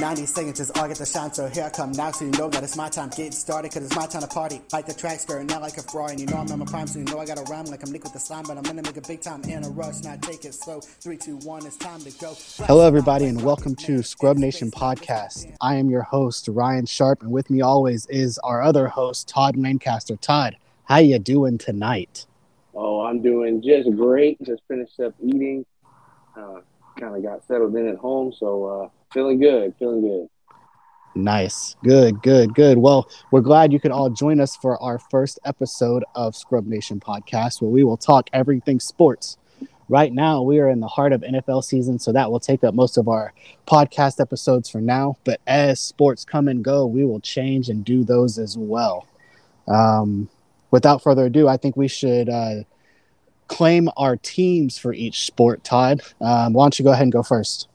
90 seconds is all I get to shine, so here I come now, so you know that it's my time. Get started, cause it's my time to party. Like the track skirt, not like a Ferrari. And you know I'm in my prime, so you know I gotta rhyme like I'm Nick with the slime, but I'm gonna make a big time in a rush, not take it slow. Three, two, one, it's time to go. Hello, everybody, and welcome to Scrub Nation Podcast. I am your host, Ryan Sharp, and with me always is our other host, Todd Lancaster. Todd, how you doing tonight? Oh, I'm doing just great. Just finished up eating. Uh, kind of got settled in at home, so uh, feeling good, feeling good. Nice. Good, good, good. Well, we're glad you could all join us for our first episode of Scrub Nation podcast, where we will talk everything sports. Right now, we are in the heart of NFL season, so that will take up most of our podcast episodes for now. But as sports come and go, we will change and do those as well. Um, without further ado, I think we should uh, claim our teams for each sport. Todd, um, why don't you go ahead and go first?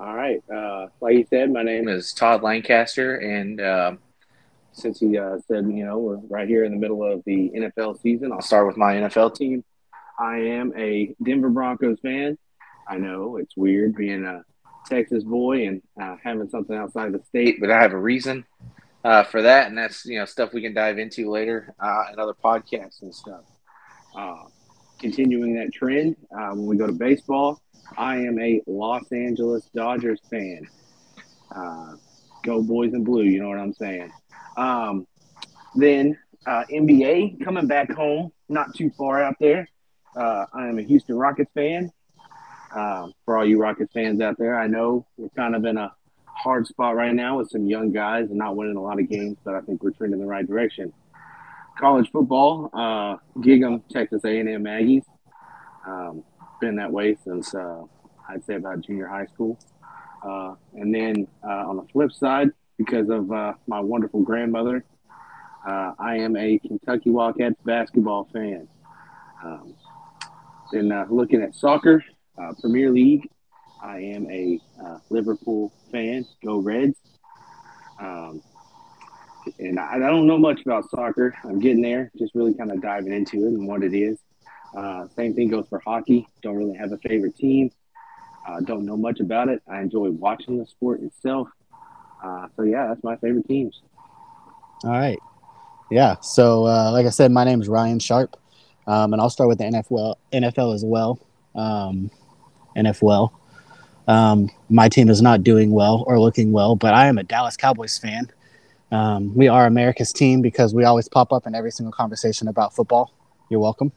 All right. Uh, like you said, my name is Todd Lancaster, and uh, since he uh, said, you know, we're right here in the middle of the NFL season, I'll start with my NFL team. I am a Denver Broncos fan. I know it's weird being a Texas boy and uh, having something outside the state, but I have a reason uh, for that, and that's you know stuff we can dive into later uh, in other podcasts and stuff. Continuing that trend, when we go to baseball, I am a Los Angeles Dodgers fan. Uh, go boys in blue, you know what I'm saying. Um, then uh, NBA coming back home, not too far out there. Uh, I am a Houston Rockets fan. Uh, for all you Rockets fans out there, I know we're kind of in a hard spot right now with some young guys and not winning a lot of games, but I think we're trending in the right direction. College football, uh, Gig'em, Texas A&M Aggies. Um, been that way since uh, I'd say about junior high school. Uh, and then uh, on the flip side, because of uh, my wonderful grandmother, uh, I am a Kentucky Wildcats basketball fan. Um, then looking at soccer, Premier League, I am a Liverpool fan. Go Reds. Um, and I don't know much about soccer. I'm getting there, just really kind of diving into it and what it is. Uh, same thing goes for hockey. Don't really have a favorite team. Uh, don't know much about it. I enjoy watching the sport itself. Uh, so yeah, that's my favorite teams. All right. Yeah. So uh, like I said, my name is Ryan Sharp, um, and I'll start with the NFL NFL as well. Um, NFL. Um, my team is not doing well or looking well, but I am a Dallas Cowboys fan. Um, we are America's team because we always pop up in every single conversation about football. You're welcome.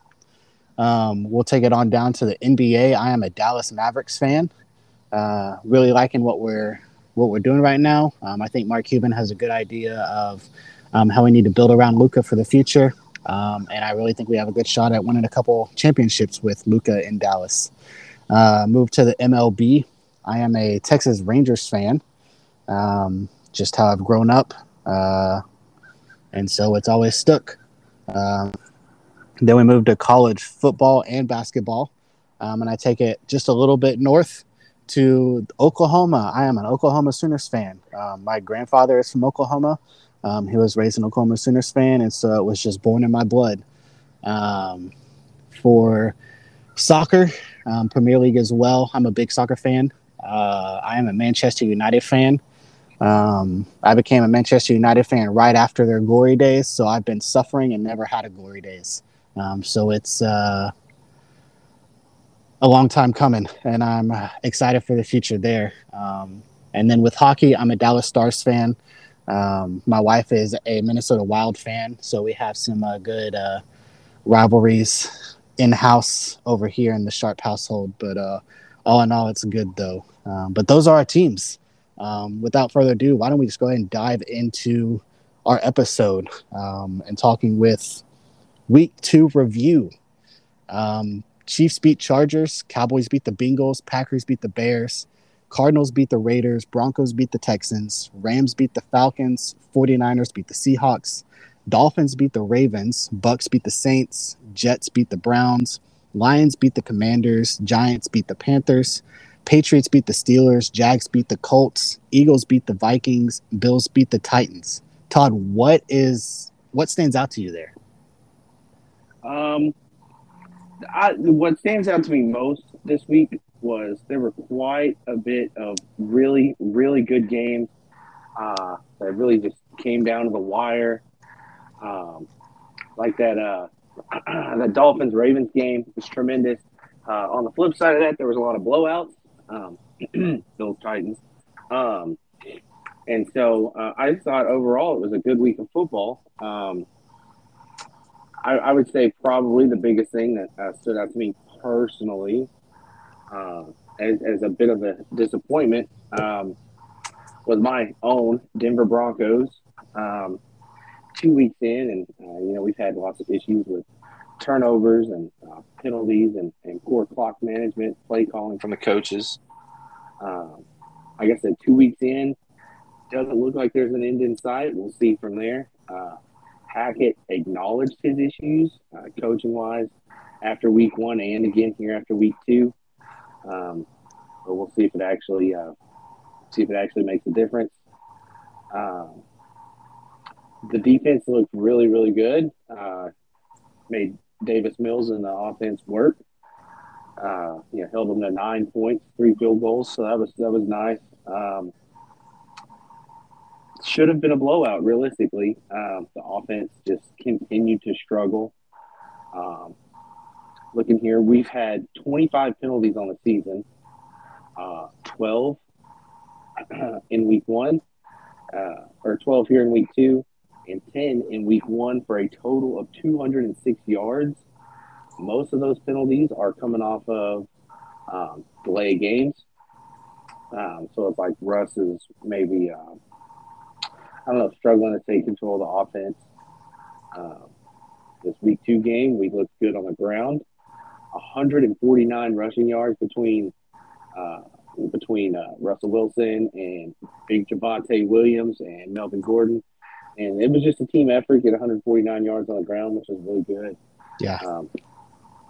Um, we'll take it on down to the NBA. I am a Dallas Mavericks fan. Uh, really liking what we're what we're doing right now. Um, I think Mark Cuban has a good idea of um, how we need to build around Luka for the future, um, and I really think we have a good shot at winning a couple championships with Luka in Dallas. Uh, move to the MLB. I am a Texas Rangers fan. Um, just how I've grown up, uh, and so it's always stuck. Then we moved to college football and basketball. Um, and I take it just a little bit north to Oklahoma. I am an Oklahoma Sooners fan. Um, my grandfather is from Oklahoma. Um, he was raised an Oklahoma Sooners fan, and so it was just born in my blood. Um, for soccer, um, Premier League as well, I'm a big soccer fan. Uh, I am a Manchester United fan. Um, I became a Manchester United fan right after their glory days, so I've been suffering and never had a glory days. Um, so it's uh, a long time coming, and I'm uh, excited for the future there. Um, and then with hockey, I'm a Dallas Stars fan. Um, my wife is a Minnesota Wild fan, so we have some uh, good uh, rivalries in house over here in the Sharp household. But uh, all in all, it's good though. Um, but those are our teams. Um, without further ado, why don't we just go ahead and dive into our episode um, and talking with Week two review. Um, Chiefs beat Chargers. Cowboys beat the Bengals. Packers beat the Bears. Cardinals beat the Raiders. Broncos beat the Texans. Rams beat the Falcons. 49ers beat the Seahawks. Dolphins beat the Ravens. Bucs beat the Saints. Jets beat the Browns. Lions beat the Commanders. Giants beat the Panthers. Patriots beat the Steelers. Jags beat the Colts. Eagles beat the Vikings. Bills beat the Titans. Todd, what is what stands out to you there? Um, I, what stands out to me most this week was there were quite a bit of really, really good games uh, that really just came down to the wire. Um, like that, uh, that Dolphins Ravens game was tremendous. Uh, on the flip side of that, there was a lot of blowouts. Um, Bills Titans. Um, and so uh, I thought overall it was a good week of football. Um, I, I, would say probably the biggest thing that uh, stood out to me personally uh, as, as, a bit of a disappointment um, was my own Denver Broncos. Um, two weeks in, and uh, you know we've had lots of issues with turnovers and uh, penalties and, and, poor clock management, play calling from the coaches. Um, I guess that two weeks in doesn't look like there's an end in sight. We'll see from there. Hackett acknowledged his issues, uh, coaching wise, after week one and again here after week two. Um, but we'll see if it actually uh, see if it actually makes a difference. Um, the defense looked really, really good. Uh, made Davis Mills and the offense work. Uh, you know, held them to nine points, three field goals. So that was that was nice. Um, should have been a blowout, realistically. Um, the offense just continued to struggle. Um, looking here, we've had 25 penalties on the season, uh, 12 in week one, uh, or 12 here in week two, and 10 in week one for a total of 206 yards. Most of those penalties are coming off of um, delay games. Um, so it's like Russ is maybe, uh, I don't know, struggling to take control of the offense. Um, this week two game, we looked good on the ground. 149 rushing yards between uh, between uh, Russell Wilson and Big Javonte Williams and Melvin Gordon. And it was just a team effort, get 149 yards on the ground, which was really good. Yeah. Um,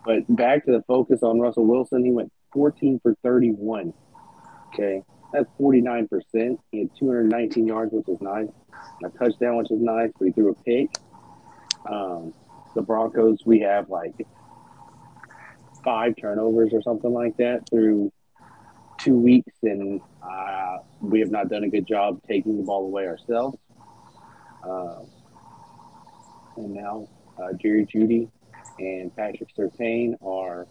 but back to the focus on Russell Wilson, he went 14 for 31. Okay. That's 49%. He had 219 yards, which is nice. A touchdown, which is nice, but he threw a pick. Um, the Broncos, we have like five turnovers or something like that through two weeks, and uh, we have not done a good job taking the ball away ourselves. Uh, and now uh, Jerry Jeudy and Patrick Surtain are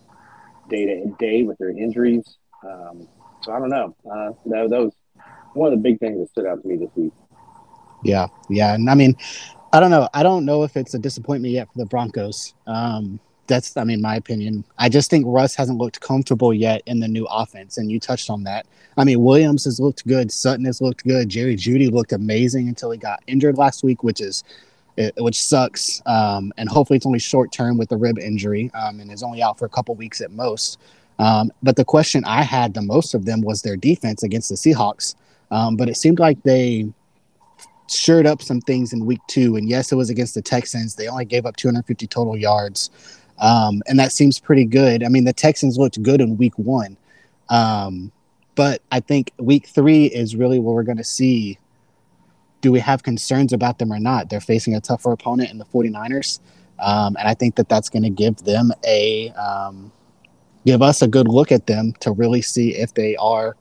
day to day with their injuries. Um, so I don't know. Uh, that, was one of the big things that stood out to me this week. Yeah, yeah, and I mean, I don't know. I don't know if it's a disappointment yet for the Broncos. Um, that's I mean my opinion. I just think Russ hasn't looked comfortable yet in the new offense, and you touched on that. I mean Williams has looked good, Sutton has looked good, Jerry Jeudy looked amazing until he got injured last week, which is which sucks. Um, and hopefully it's only short term with the rib injury, um, and is only out for a couple weeks at most. Um, but the question I had the most of them was their defense against the Seahawks. Um, but it seemed like they shored up some things in week two. And yes, it was against the Texans. They only gave up 250 total yards. Um, and that seems pretty good. I mean, the Texans looked good in week one. Um, but I think week three is really where we're going to see do we have concerns about them or not? They're facing a tougher opponent in the 49ers. Um, and I think that that's going to give them a um, give us a good look at them to really see if they are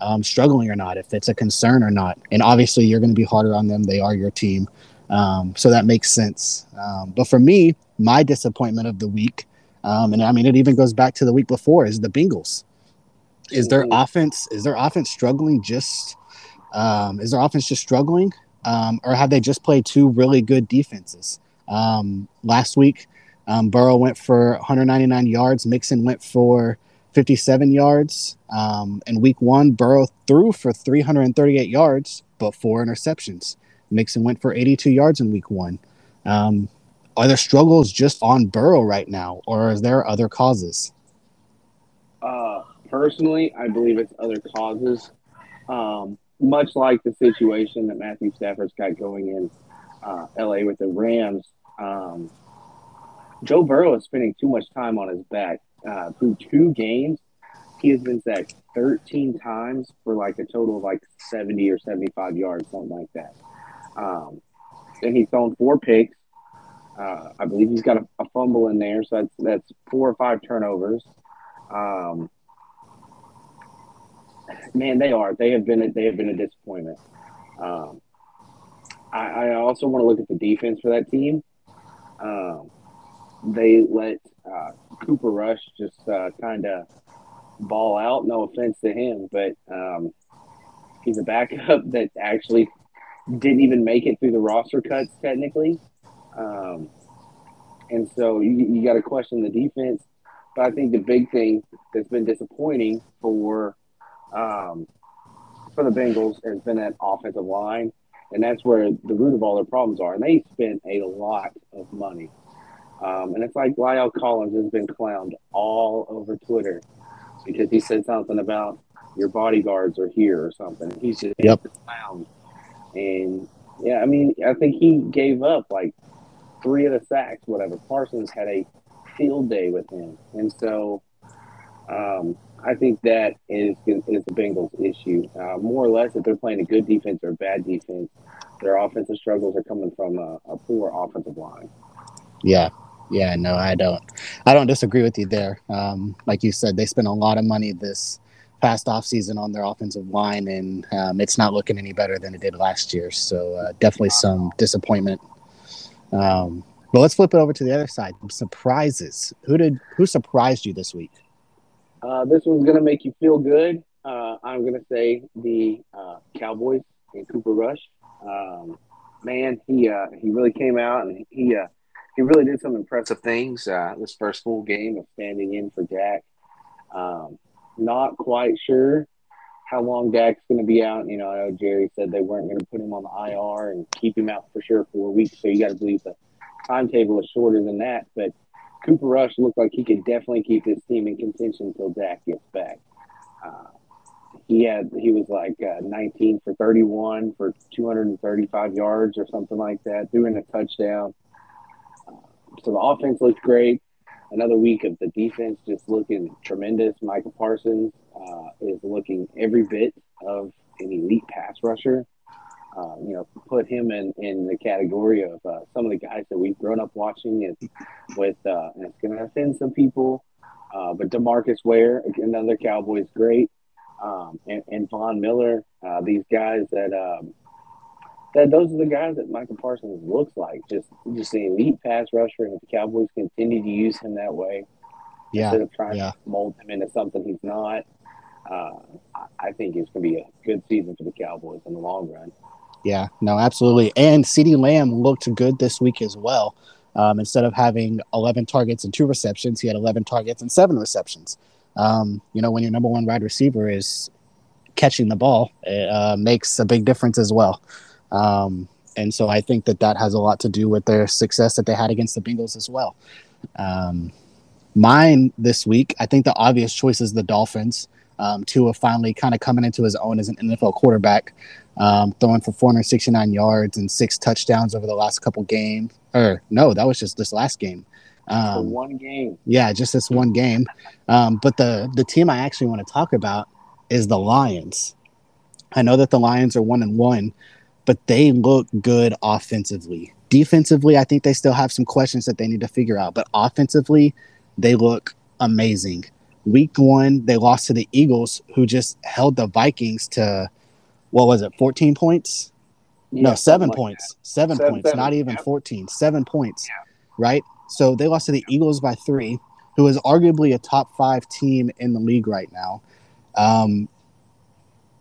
um, struggling or not, if it's a concern or not. And obviously, you're going to be harder on them. They are your team. Um, so that makes sense. Um, but for me, my disappointment of the week, um, and I mean it even goes back to the week before, is the Bengals. Is their offense is their offense struggling? Just um, is their offense just struggling, um, or have they just played two really good defenses? Um, last week, um, Burrow went for 199 yards. Mixon went for 57 yards. Um, in week one, Burrow threw for 338 yards, but four interceptions. Mixon went for 82 yards in week one. Um, are there struggles just on Burrow right now, or is there other causes? Uh, personally, I believe it's other causes. Um, much like the situation that Matthew Stafford's got going in uh, LA with the Rams, um, Joe Burrow is spending too much time on his back. Uh, through two games, he has been sacked 13 times for like a total of like 70 or 75 yards, something like that. Um, and he's thrown four picks. Uh, I believe he's got a, a, fumble in there, so that's that's four or five turnovers. Um, Man, they are. They have been. A, they have been a disappointment. Um, I, I, also want to look at the defense for that team. Um, they let uh, Cooper Rush just uh, kind of ball out. No offense to him, but um, he's a backup that actually didn't even make it through the roster cuts technically. Um, and so you, you got to question the defense. But I think the big thing that's been disappointing for um, for the Bengals has been that offensive line, and that's where the root of all their problems are. And they spent a lot of money, um, and it's like La'el Collins has been clowned all over Twitter because he said something about your bodyguards are here or something. He's just yep. clowned, and yeah, I mean, I think he gave up like three of the sacks, whatever. Parsons had a field day with him, and so um, I think that is is the Bengals' issue. Uh, more or less, if they're playing a good defense or a bad defense, their offensive struggles are coming from a, a poor offensive line. Yeah, yeah, no, I don't. I don't disagree with you there. Um, like you said, they spent a lot of money this past off season on their offensive line, and um, it's not looking any better than it did last year. So uh, definitely some disappointment. Um, but let's flip it over to the other side. Surprises. Who did who surprised you this week? Uh, this one's gonna make you feel good. Uh, I'm gonna say the uh, Cowboys and Cooper Rush. Um, man, he uh, he really came out and he uh, he really did some impressive things. Uh, this first full game of standing in for Dak. Um, not quite sure how long Dak's going to be out. You know, I know Jerry said they weren't going to put him on the IR and keep him out for sure for a week. So you got to believe the timetable is shorter than that. But Cooper Rush looked like he could definitely keep his team in contention until Dak gets back. Uh, he had he was like uh, 19 for 31 for 235 yards or something like that, doing a touchdown. So the offense looked great. Another week of the defense just looking tremendous. Micah Parsons uh, is looking every bit of an elite pass rusher. Uh, you know, put him in, in the category of uh, some of the guys that we've grown up watching. And with uh, and it's going to offend some people, uh, but Demarcus Ware, another Cowboys great, um, and, and Von Miller, uh, these guys that um, that those are the guys that Michael Parsons looks like. Just just an elite pass rusher, and if the Cowboys continue to use him that way, yeah, instead of trying yeah. to mold him into something he's not, uh, I think it's going to be a good season for the Cowboys in the long run. Yeah, no, absolutely. And CeeDee Lamb looked good this week as well. Um, instead of having 11 targets and two receptions, he had 11 targets and seven receptions. Um, you know, when your number one wide receiver is catching the ball, it uh, makes a big difference as well. Um, and so I think that that has a lot to do with their success that they had against the Bengals as well. Um, mine this week, I think the obvious choice is the Dolphins. Um, Tua finally kind of coming into his own as an NFL quarterback, um, throwing for 469 yards and six touchdowns over the last couple games. Or no, that was just this last game. Um, one game. Yeah, just this one game. Um, but the the team I actually want to talk about is the Lions. I know that the Lions are one and one, but they look good offensively. Defensively, I think they still have some questions that they need to figure out, but offensively, they look amazing. Week one, they lost to the Eagles, who just held the Vikings to what was it, 14 points? Yeah, no, seven points. Like seven, seven, points, seven. not even yep. 14. Seven points, yeah. right? So they lost to the Eagles by three, who is arguably a top five team in the league right now. Um,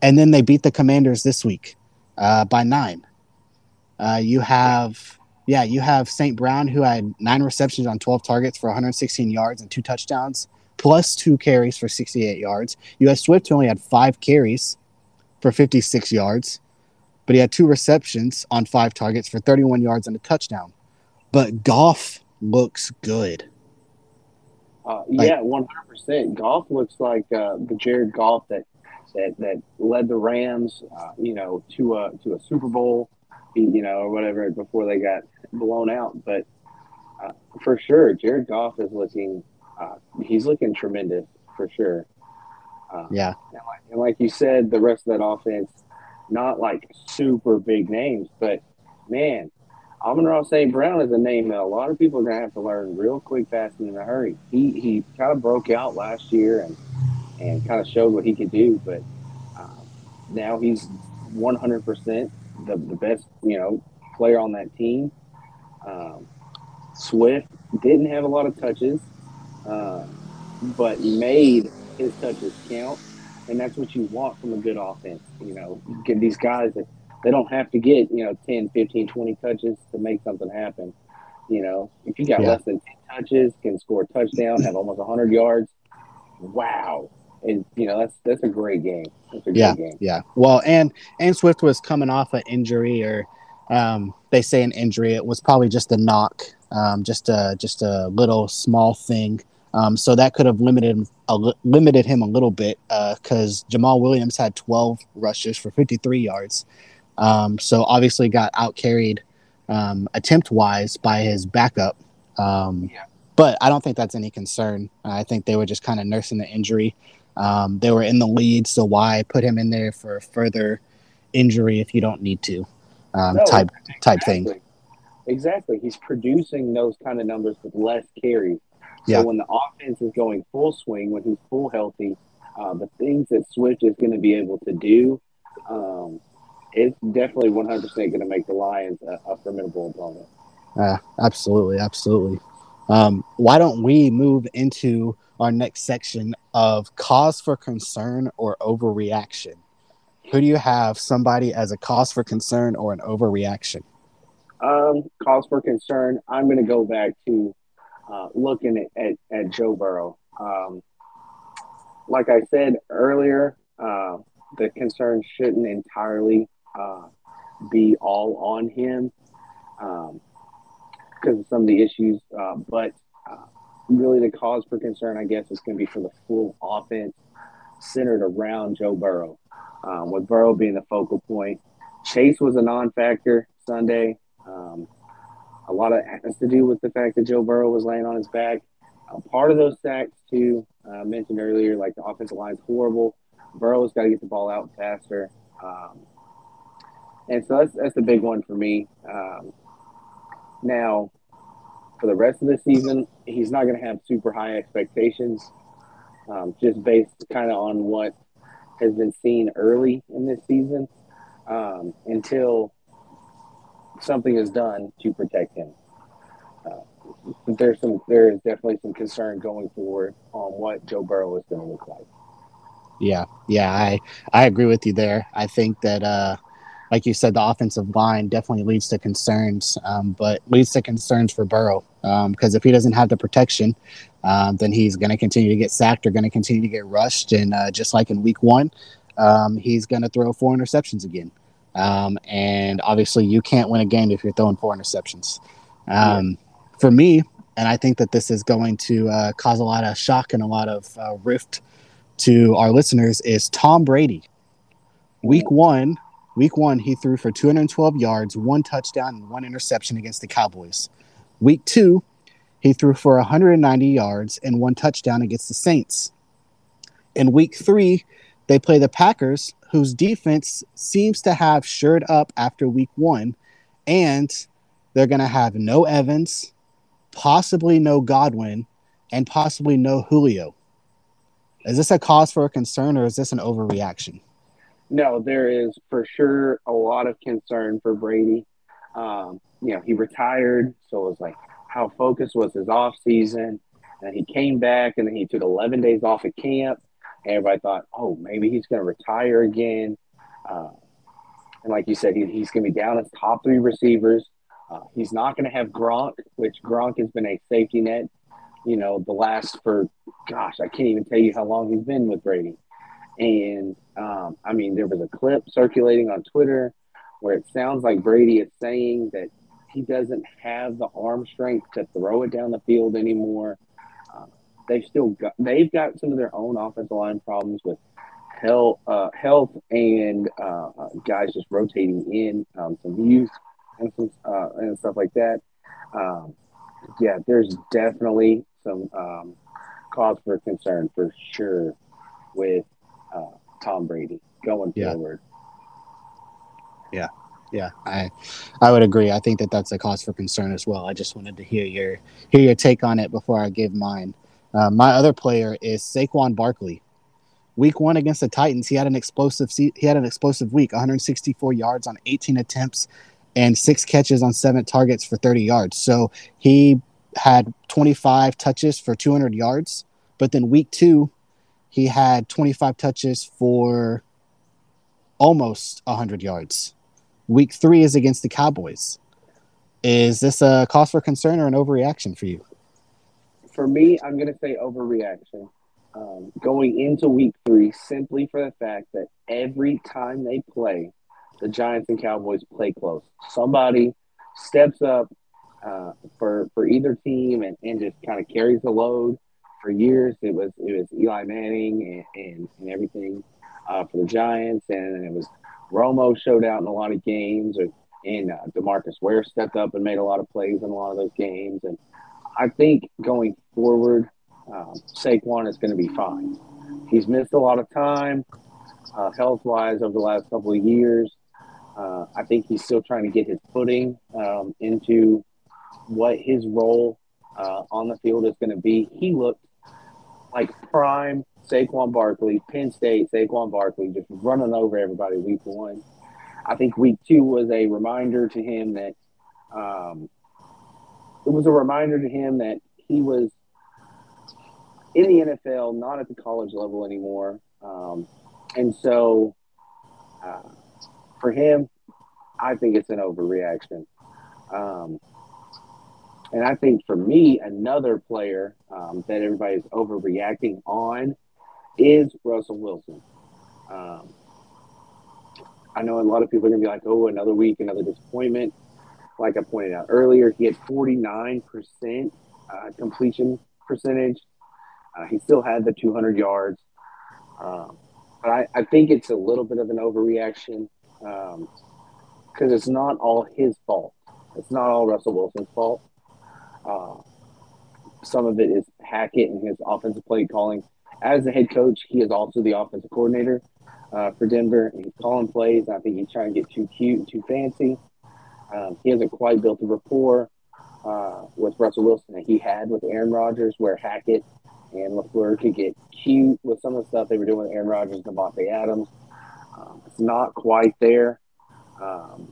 and then they beat the Commanders this week uh, by nine. Uh, you have, yeah, you have St. Brown who had nine receptions on 12 targets for 116 yards and two touchdowns, plus two carries for 68 yards. You had Swift who only had five carries for 56 yards, but he had two receptions on five targets for 31 yards and a touchdown. But Goff looks good. Uh, yeah, one hundred percent. Goff looks like uh, the Jared Goff that that that led the Rams, uh, you know, to a to a Super Bowl, you know, or whatever before they got blown out. But uh, for sure, Jared Goff is looking uh, he's looking tremendous for sure. Uh, yeah, and like, and like you said, the rest of that offense, not like super big names, but man, Amon-Ra St. Brown is a name that a lot of people are going to have to learn real quick, fast, and in a hurry. He he kind of broke out last year and and kind of showed what he could do. But now he's 100% the, the best, you know, player on that team. Um, Swift didn't have a lot of touches, uh, but made his touches count. And that's what you want from a good offense. You know, give these guys that they don't have to get, you know, 10, 15, 20 touches to make something happen. You know, if you got yeah. less than 10 touches, can score a touchdown, have almost 100 yards, wow. And, you know, that's that's a great game. That's a yeah, game. Yeah. Well, and and Swift was coming off an injury or um, they say an injury. It was probably just a knock, um, just a just a little small thing. Um, so that could have limited a, limited him a little bit because uh, Jamaal Williams had 12 rushes for 53 yards. Um, so obviously got out carried um, attempt wise by his backup. Um, yeah. But I don't think that's any concern. I think they were just kind of nursing the injury. Um, they were in the lead, so why put him in there for further injury if you don't need to? Um, no, type exactly. type thing. Exactly. He's producing those kind of numbers with less carries. So yeah. when the offense is going full swing, when he's full healthy, uh, the things that Swift is going to be able to do, um, it's definitely 100% going to make the Lions a, a formidable opponent. Uh, absolutely, absolutely. Um, why don't we move into our next section of cause for concern or overreaction? Who do you have somebody as a cause for concern or an overreaction? Um, cause for concern. I'm going to go back to uh, looking at, at, at, Joe Burrow. Um, like I said earlier, uh, the concern shouldn't entirely uh, be all on him because um, of some of the issues. Uh, but really, the cause for concern, I guess, is going to be for the full offense centered around Joe Burrow, um, with Burrow being the focal point. Chase was a non factor Sunday. Um, a lot of it has to do with the fact that Joe Burrow was laying on his back. Uh, part of those sacks, too, uh, mentioned earlier, like the offensive line's horrible. Burrow's got to get the ball out faster. Um, and so that's, that's the big one for me. Um, now, for the rest of the season, he's not going to have super high expectations, um, just based kind of on what has been seen early in this season um, until something is done to protect him. Uh, there's some there is definitely some concern going forward on what Joe Burrow is going to look like. Yeah, yeah, I I agree with you there. I think that uh, like you said, the offensive line definitely leads to concerns, um, but leads to concerns for Burrow because um, if he doesn't have the protection, um, then he's going to continue to get sacked or going to continue to get rushed, and uh, just like in Week One, um, he's going to throw four interceptions again. Um, and obviously, you can't win a game if you're throwing four interceptions. Um, for me, and I think that this is going to uh, cause a lot of shock and a lot of uh, rift to our listeners, is Tom Brady. Week one, week one, he threw for 212 yards, one touchdown, and one interception against the Cowboys. Week two, he threw for 190 yards and one touchdown against the Saints. In week three, they play the Packers, whose defense seems to have shored up after week one, and they're going to have no Evans, possibly no Godwin, and possibly no Julio. Is this a cause for concern or is this an overreaction? No, there is for sure a lot of concern for Brady. Um, you know, he retired, so it was like how focused was his off season, and he came back and then he took 11 days off at camp everybody thought, oh, maybe he's going to retire again. Uh, and like you said, he, he's going to be down as top three receivers. Uh, he's not going to have Gronk, which Gronk has been a safety net, you know, the last for, gosh, I can't even tell you how long he's been with Brady. And um, I mean, there was a clip circulating on Twitter where it sounds like Brady is saying that he doesn't have the arm strength to throw it down the field anymore they've still got they've got some of their own offensive line problems with health, uh, health and uh, uh, guys just rotating in, um, some youth and some uh, and stuff like that. Um, yeah, there's definitely some um, cause for concern for sure with uh, Tom Brady going yeah. forward. Yeah, yeah, I I would agree. I think that that's a cause for concern as well. I just wanted to hear your hear your take on it before I give mine. Uh, my other player is Saquon Barkley. Week one against the Titans, he had an explosive he had an explosive week, 164 yards on 18 attempts and six catches on seven targets for 30 yards. So he had 25 touches for 200 yards. But then week two, he had 25 touches for almost 100 yards. Week three is against the Cowboys. Is this a cause for concern or an overreaction for you? For me, I'm going to say overreaction. Um, going into week three, simply for the fact that every time they play, the Giants and Cowboys play close. Somebody steps up uh, for for either team and, and just kind of carries the load. For years, it was it was Eli Manning and, and, and everything uh, for the Giants, and it was Romo showed out in a lot of games, or, and uh, Demarcus Ware stepped up and made a lot of plays in a lot of those games. And I think going forward, um, Saquon is going to be fine. He's missed a lot of time uh, health wise over the last couple of years. Uh, I think he's still trying to get his footing um, into what his role uh, on the field is going to be. He looked like prime Saquon Barkley, Penn State, Saquon Barkley, just running over everybody week one. I think week two was a reminder to him that um, it was a reminder to him that he was in the NFL, not at the college level anymore. Um, and so uh, for him, I think it's an overreaction. Um, and I think for me, another player um, that everybody's overreacting on is Russell Wilson. Um, I know a lot of people are going to be like, oh, another week, another disappointment. Like I pointed out earlier, he had 49% uh, completion percentage. Uh, he still had the 200 yards. Um, but I, I, think it's a little bit of an overreaction because um, it's not all his fault. It's not all Russell Wilson's fault. Uh, some of it is Hackett and his offensive play calling as the head coach, he is also the offensive coordinator uh, for Denver. And he's calling plays. I think he's trying to get too cute and too fancy. Um, he hasn't quite built a rapport uh, with Russell Wilson that he had with Aaron Rodgers, where Hackett and LaFleur could get cute with some of the stuff they were doing with Aaron Rodgers and Davante Adams. Um, it's not quite there. Um,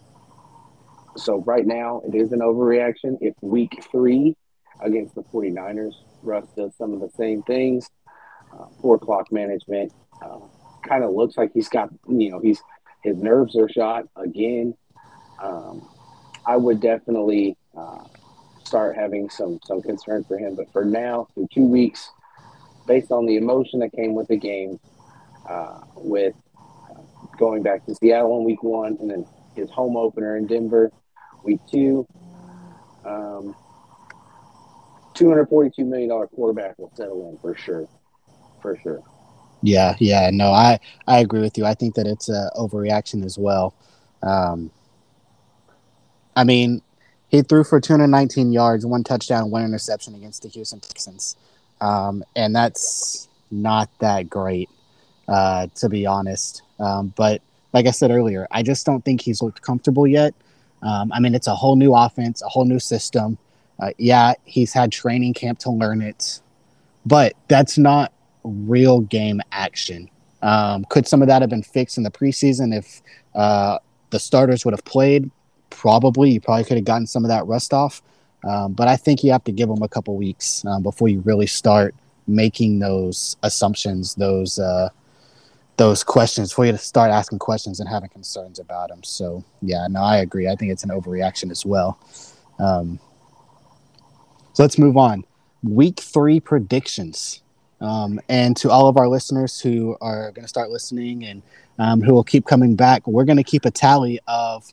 so right now, it is an overreaction. If week three against the 49ers, Russ does some of the same things, uh, four clock management. Uh, kind of looks like he's got, you know, he's his nerves are shot again. Um, I would definitely uh, start having some some concern for him. But for now, through two weeks, based on the emotion that came with the game, uh, with uh, going back to Seattle in week one, and then his home opener in Denver, week two. Um, $242 million quarterback will settle in for sure for sure. Yeah, yeah, no, I I agree with you. I think that it's a overreaction as well. Um, I mean, he threw for 219 yards, one touchdown, one interception against the Houston Texans, um, and that's not that great, uh, to be honest. Um, but like I said earlier, I just don't think he's looked comfortable yet. Um, I mean, it's a whole new offense, a whole new system. Uh, yeah, he's had training camp to learn it, but that's not real game action. Um, could some of that have been fixed in the preseason if uh, the starters would have played? Probably. You probably could have gotten some of that rust off. Um, but I think you have to give them a couple weeks um, before you really start making those assumptions, those uh, those questions, for you to start asking questions and having concerns about them. So yeah, no, I agree. I think it's an overreaction as well. Um, so let's move on. Week three predictions. Um, and to all of our listeners who are going to start listening and um, who will keep coming back, we're going to keep a tally of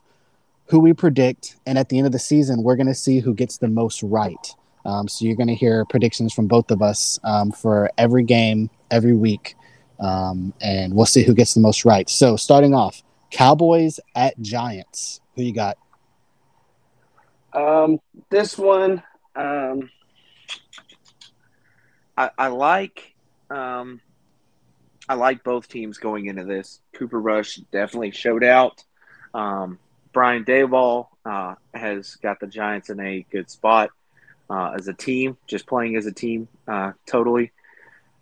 who we predict. And at the end of the season, we're going to see who gets the most right. Um, so you're going to hear predictions from both of us um, for every game, every week. Um, and we'll see who gets the most right. So starting off, Cowboys at Giants. Who you got? Um, this one, um, I, I like um, I like both teams going into this. Cooper Rush definitely showed out. Um, Brian Daboll uh, has got the Giants in a good spot uh, as a team, just playing as a team uh, totally.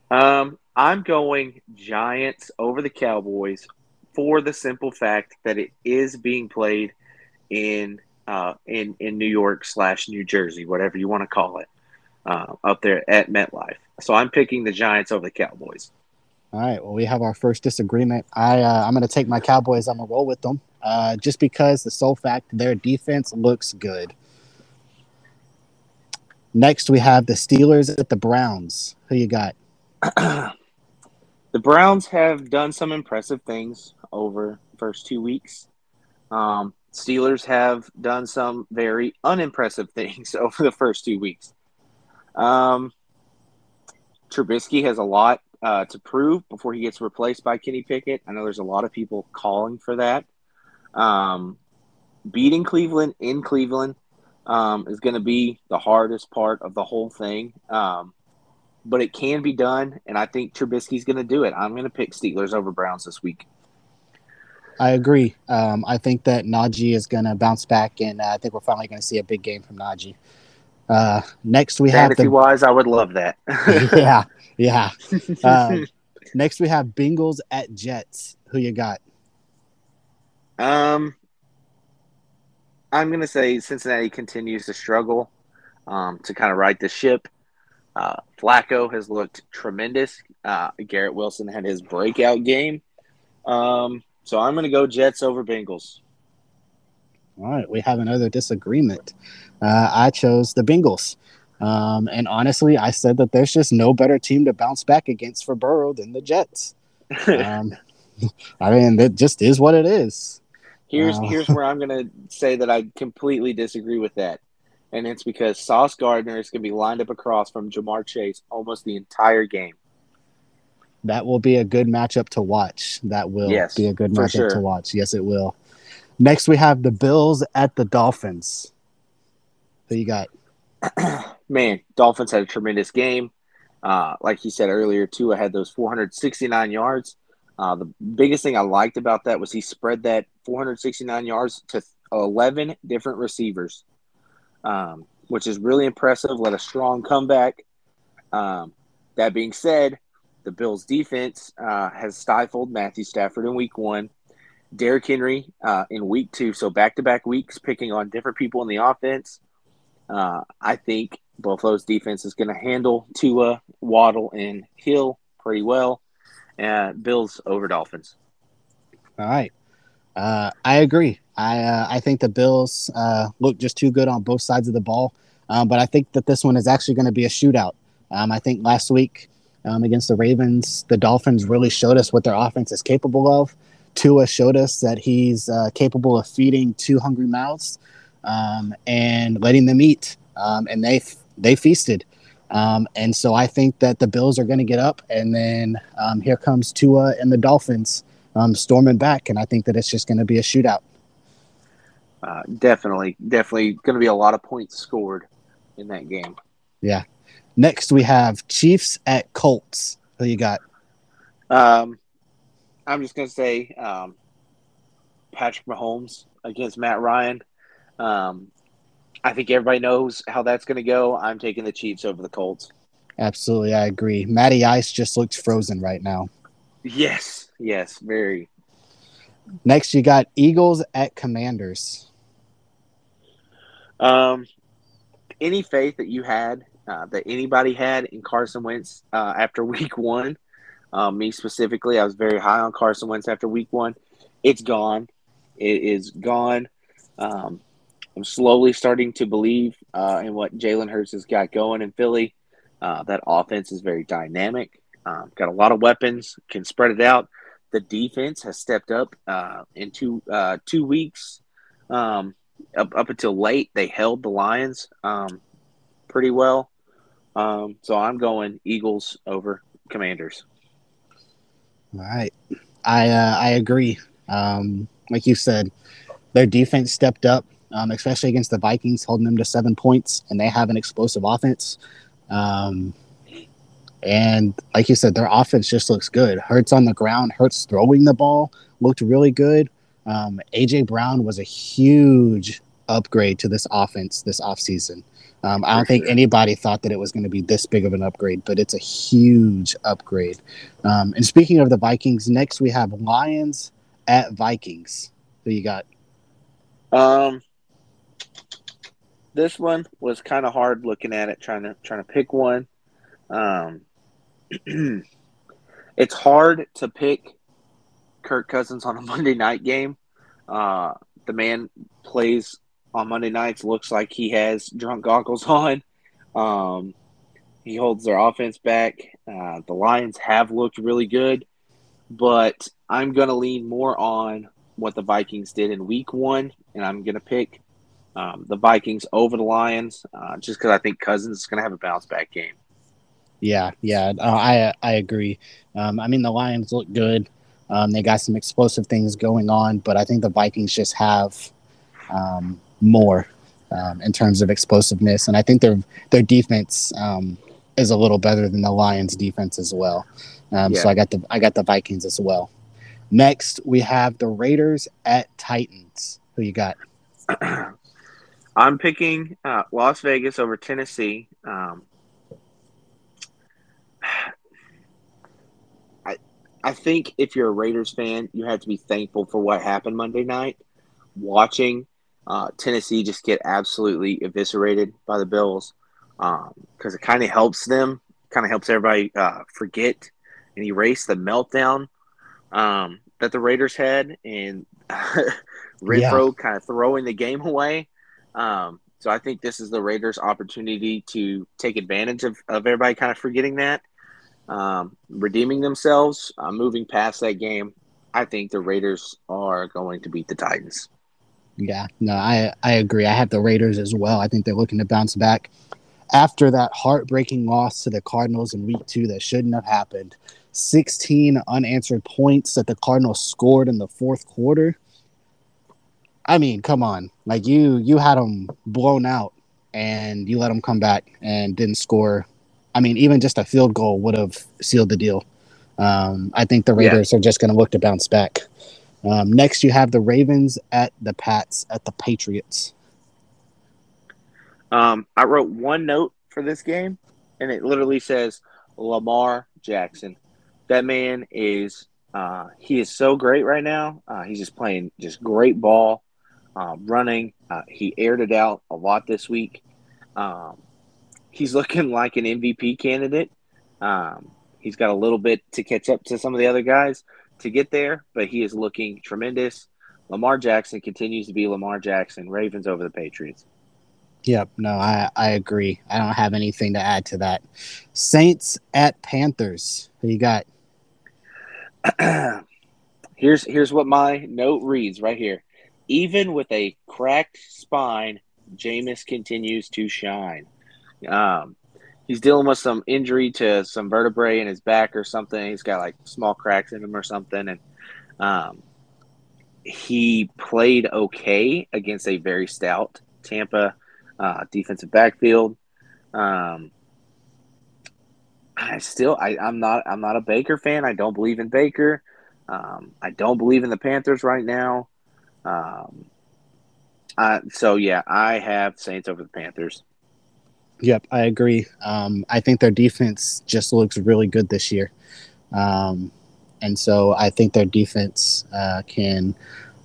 Um, I'm going Giants over the Cowboys for the simple fact that it is being played in uh, in in New York slash New Jersey, whatever you want to call it, uh, up there at MetLife. So I'm picking the Giants over the Cowboys. All right. Well, we have our first disagreement. I uh, I'm going to take my Cowboys. I'm going to roll with them, uh, just because the sole fact their defense looks good. Next, we have the Steelers at the Browns. Who you got? the Browns have done some impressive things over the first two weeks. Um, Steelers have done some very unimpressive things over the first two weeks. Um, Trubisky has a lot uh, to prove before he gets replaced by Kenny Pickett. I know there's a lot of people calling for that. Um, beating Cleveland in Cleveland um, is going to be the hardest part of the whole thing. Um, but it can be done, and I think Trubisky's going to do it. I'm going to pick Steelers over Browns this week. I agree. Um, I think that Najee is going to bounce back, and uh, I think we're finally going to see a big game from Najee. Uh, next, we Fantasy have the wise, I would love that. yeah, yeah. Um, next, we have Bengals at Jets. Who you got? Um, I'm going to say Cincinnati continues to struggle um, to kind of right the ship. Uh, Flacco has looked tremendous. Uh, Garrett Wilson had his breakout game. Um, so I'm going to go Jets over Bengals. All right, we have another disagreement. Uh, I chose the Bengals. Um, and honestly, I said that there's just no better team to bounce back against for Burrow than the Jets. Um, I mean, that just is what it is. Here's Wow. here's where I'm going to say that I completely disagree with that. And it's because Sauce Gardner is going to be lined up across from Ja'Marr Chase almost the entire game. That will be a good matchup to watch. That will Yes, be a good matchup sure. to watch. Yes, it will. Next, we have the Bills at the Dolphins. Who you got? Man, Dolphins had a tremendous game. Uh, like you said earlier, too, I had those 469 yards. Uh, the biggest thing I liked about that was he spread that 469 yards to 11 different receivers, um, which is really impressive. Led a strong comeback. Um, that being said, the Bills' defense uh, has stifled Matthew Stafford in week one. Derrick Henry uh, in week two, so back to back weeks, picking on different people in the offense. Uh, I think Buffalo's defense is going to handle Tua, Waddle, and Hill pretty well. Uh, Bills over Dolphins. All right. Uh, I agree. I uh, I think the Bills uh, look just too good on both sides of the ball, um, but I think that this one is actually going to be a shootout. Um, I think last week um, against the Ravens, the Dolphins really showed us what their offense is capable of. Tua showed us that he's uh, capable of feeding two hungry mouths um, and letting them eat, um, and they they feasted. Um, and so I think that the Bills are going to get up, and then here comes Tua and the Dolphins um, storming back, and I think that it's just going to be a shootout. Uh, definitely, definitely going to be a lot of points scored in that game. Yeah. Next, we have Chiefs at Colts. Who you got? Um, I'm just going to say um, Patrick Mahomes against Matt Ryan. Um, I think everybody knows how that's going to go. I'm taking the Chiefs over the Colts. Absolutely, I agree. Matty Ice just looks frozen right now. Yes, yes, very. Next, you got Eagles at Commanders. Um, any faith that you had, uh, that anybody had in Carson Wentz uh, after week one, um, me specifically, I was very high on Carson Wentz after week one. It's gone. It is gone. Um, I'm slowly starting to believe uh, in what Jalen Hurts has got going in Philly. Uh, that offense is very dynamic. Um, got a lot of weapons, can spread it out. The defense has stepped up uh, in two uh, two weeks. Um, up, up until late, they held the Lions um, pretty well. Um, so I'm going Eagles over Commanders. All right, I uh, I agree. Um, like you said, their defense stepped up, um, especially against the Vikings, holding them to seven points, and they have an explosive offense. Um, and like you said, their offense just looks good. Hurts on the ground, Hurts throwing the ball looked really good. Um, AJ Brown was a huge upgrade to this offense this offseason. Um, I don't think anybody thought that it was going to be this big of an upgrade, but it's a huge upgrade. Um, and speaking of the Vikings, next we have Lions at Vikings. Who you got? Um, this one was kind of hard looking at it, trying to trying to pick one. Um, it's hard to pick Kirk Cousins on a Monday night game. Uh, the man plays on Monday nights. Looks like he has drunk goggles on. Um, he holds their offense back. Uh, the Lions have looked really good, but I'm going to lean more on what the Vikings did in Week One, and I'm going to pick um, the Vikings over the Lions, uh, just because I think Cousins is going to have a bounce back game. Yeah, yeah, uh, I I agree. Um, I mean, the Lions look good. Um, they got some explosive things going on, but I think the Vikings just have um, more um, in terms of explosiveness, and I think their their defense um, is a little better than the Lions' defense as well. Um, yeah. So I got the I got the Vikings as well. Next, we have the Raiders at Titans. Who you got? I'm picking uh, Las Vegas over Tennessee. Um, I think if you're a Raiders fan, you have to be thankful for what happened Monday night. Watching uh, Tennessee just get absolutely eviscerated by the Bills because um, it kind of helps them, kind of helps everybody uh, forget and erase the meltdown um, that the Raiders had and Renfrow yeah. kind of throwing the game away. Um, so I think this is the Raiders' opportunity to take advantage of, of everybody kind of forgetting that, um, redeeming themselves, uh, moving past that game. I think the Raiders are going to beat the Titans. Yeah, no, I I agree. I have the Raiders as well. I think they're looking to bounce back after that heartbreaking loss to the Cardinals in Week Two that shouldn't have happened. 16 unanswered points that the Cardinals scored in the fourth quarter. I mean, come on. Like you you had them blown out and you let them come back and didn't score. I mean, even just a field goal would have sealed the deal. Um, I think the Raiders yeah. are just going to look to bounce back. Um, next, you have the Ravens at the Pats at the Patriots. Um, I wrote one note for this game, and it literally says Lamar Jackson. That man is uh, he is so great right now. Uh, he's just playing just great ball, uh, running. Uh, he aired it out a lot this week. Um, he's looking like an MVP candidate. Um, he's got a little bit to catch up to some of the other guys to get there, but he is looking tremendous. Lamar Jackson continues to be Lamar Jackson. Ravens over the Patriots. Yep, no, I, I agree. I don't have anything to add to that. Saints at Panthers. Who you got? here's here's what my note reads right here. Even with a cracked spine, Jameis continues to shine. Um, he's dealing with some injury to some vertebrae in his back or something. He's got like small cracks in him or something, and um, he played okay against a very stout Tampa uh, defensive backfield. Um, I still, I, I'm not, I'm not a Baker fan. I don't believe in Baker. Um, I don't believe in the Panthers right now. Um, uh, so yeah, I have Saints over the Panthers. Yep, I agree. Um, I think their defense just looks really good this year. Um, and so I think their defense uh, can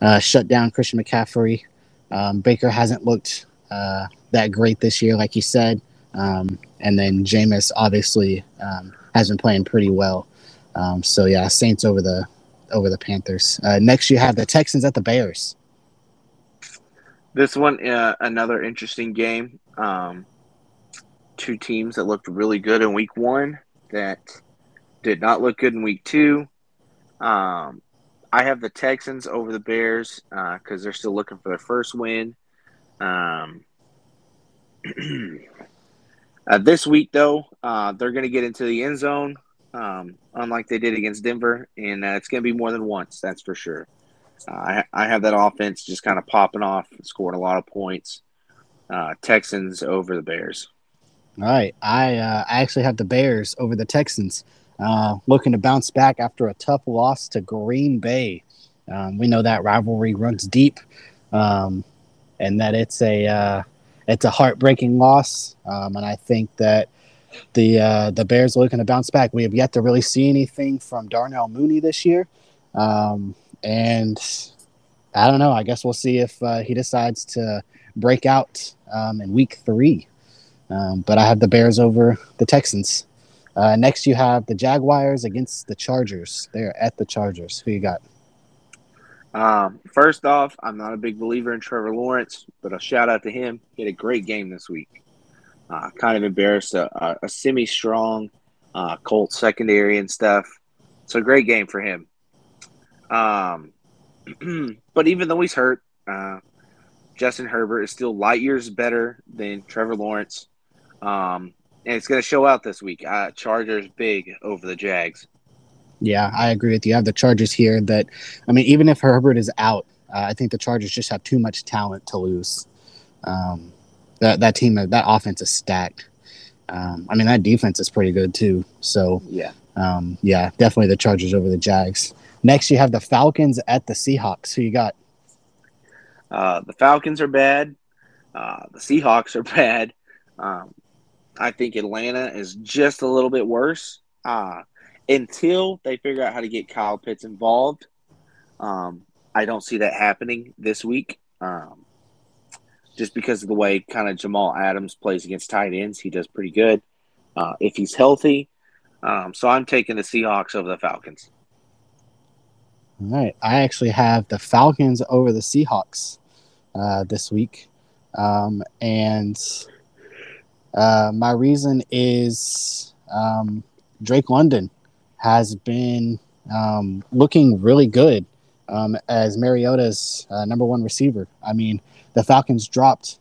uh, shut down Christian McCaffrey. Um, Baker hasn't looked uh, that great this year, like you said. Um, and then Jameis obviously um, has been playing pretty well. Um, so yeah, Saints over the over the Panthers. Uh, next, you have the Texans at the Bears. This one, uh, another interesting game. Um, two teams that looked really good in week one that did not look good in week two. Um, I have the Texans over the Bears because uh, they're still looking for their first win. Um, uh, this week, though, uh, they're going to get into the end zone, um, unlike they did against Denver, and uh, it's going to be more than once, that's for sure. I, I have that offense just kind of popping off, scoring a lot of points. Uh, Texans over the Bears. All right, I uh, I actually have the Bears over the Texans, uh, looking to bounce back after a tough loss to Green Bay. Um, we know that rivalry runs deep, um, and that it's a uh, it's a heartbreaking loss, um, and I think that the uh, the Bears are looking to bounce back. We have yet to really see anything from Darnell Mooney this year, um, and I don't know. I guess we'll see if uh, he decides to break out um, in Week Three. Um, but I have the Bears over the Texans. Uh, next, you have the Jaguars against the Chargers. They're at the Chargers. Who you got? Um, first off, I'm not a big believer in Trevor Lawrence, but a shout out to him. He had a great game this week. Uh, kind of embarrassed a, a semi strong uh, Colt secondary and stuff. So a great game for him. Um, but even though he's hurt, uh, Justin Herbert is still light years better than Trevor Lawrence. Um, and it's going to show out this week. Uh, Chargers big over the Jags. Yeah, I agree with you. I have the Chargers here. That I mean, even if Herbert is out, uh, I think the Chargers just have too much talent to lose. Um, that that team, that offense is stacked. Um, I mean, that defense is pretty good too. So yeah, um, yeah, definitely the Chargers over the Jags. Next, you have the Falcons at the Seahawks. Who you got? Uh, the Falcons are bad. Uh, the Seahawks are bad. Um, I think Atlanta is just a little bit worse. Uh, until they figure out how to get Kyle Pitts involved, um, I don't see that happening this week. Um, just because of the way kind of Jamal Adams plays against tight ends, he does pretty good uh, if he's healthy. Um, so I'm taking the Seahawks over the Falcons. All right, I actually have the Falcons over the Seahawks uh, this week, um, and uh, my reason is um, Drake London has been um, looking really good um, as Mariota's uh, number one receiver. I mean, the Falcons dropped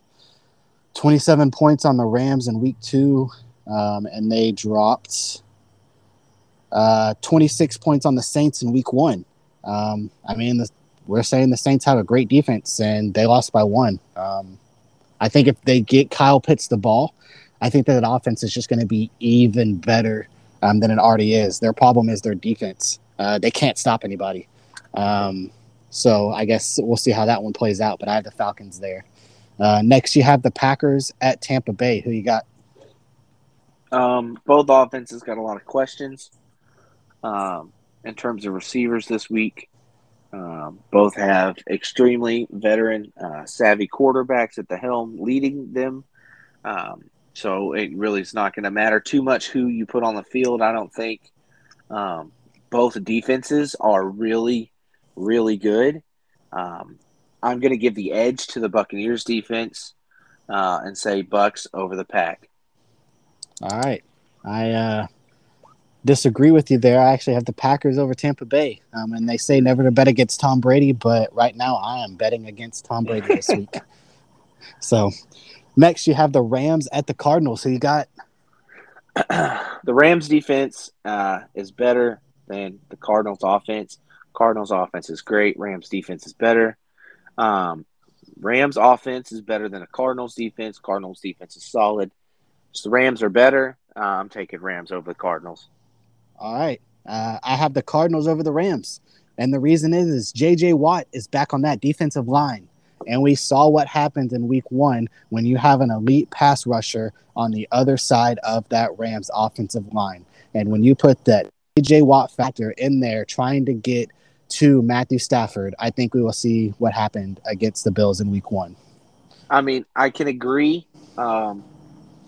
27 points on the Rams in week two, um, and they dropped uh, 26 points on the Saints in week one. Um, I mean, the, we're saying the Saints have a great defense, and they lost by one. Um, I think if they get Kyle Pitts the ball, I think that offense is just going to be even better um, than it already is. Their problem is their defense. Uh, they can't stop anybody. Um, so I guess we'll see how that one plays out. But I have the Falcons there. Uh, next, you have the Packers at Tampa Bay. Who you got? Um, both offenses got a lot of questions um, in terms of receivers this week. Um, both have extremely veteran, uh, savvy quarterbacks at the helm leading them. Um, so it really is not going to matter too much who you put on the field. I don't think um, both defenses are really, really good. Um, I'm going to give the edge to the Buccaneers defense uh, and say Bucs over the Pack. All right, I uh, disagree with you there. I actually have the Packers over Tampa Bay, um, and they say never to bet against Tom Brady, but right now I am betting against Tom Brady this week. So Next, you have the Rams at the Cardinals. So you got the Rams defense uh, is better than the Cardinals offense. Cardinals offense is great. Rams defense is better. Um, Rams offense is better than the Cardinals defense. Cardinals defense is solid. So the Rams are better. Uh, I'm taking Rams over the Cardinals. All right. Uh, I have the Cardinals over the Rams. And the reason is, is J.J. Watt is back on that defensive line. And we saw what happened in week one when you have an elite pass rusher on the other side of that Rams offensive line. And when you put that J. Watt factor in there trying to get to Matthew Stafford, I think we will see what happened against the Bills in week one. I mean, I can agree. Um,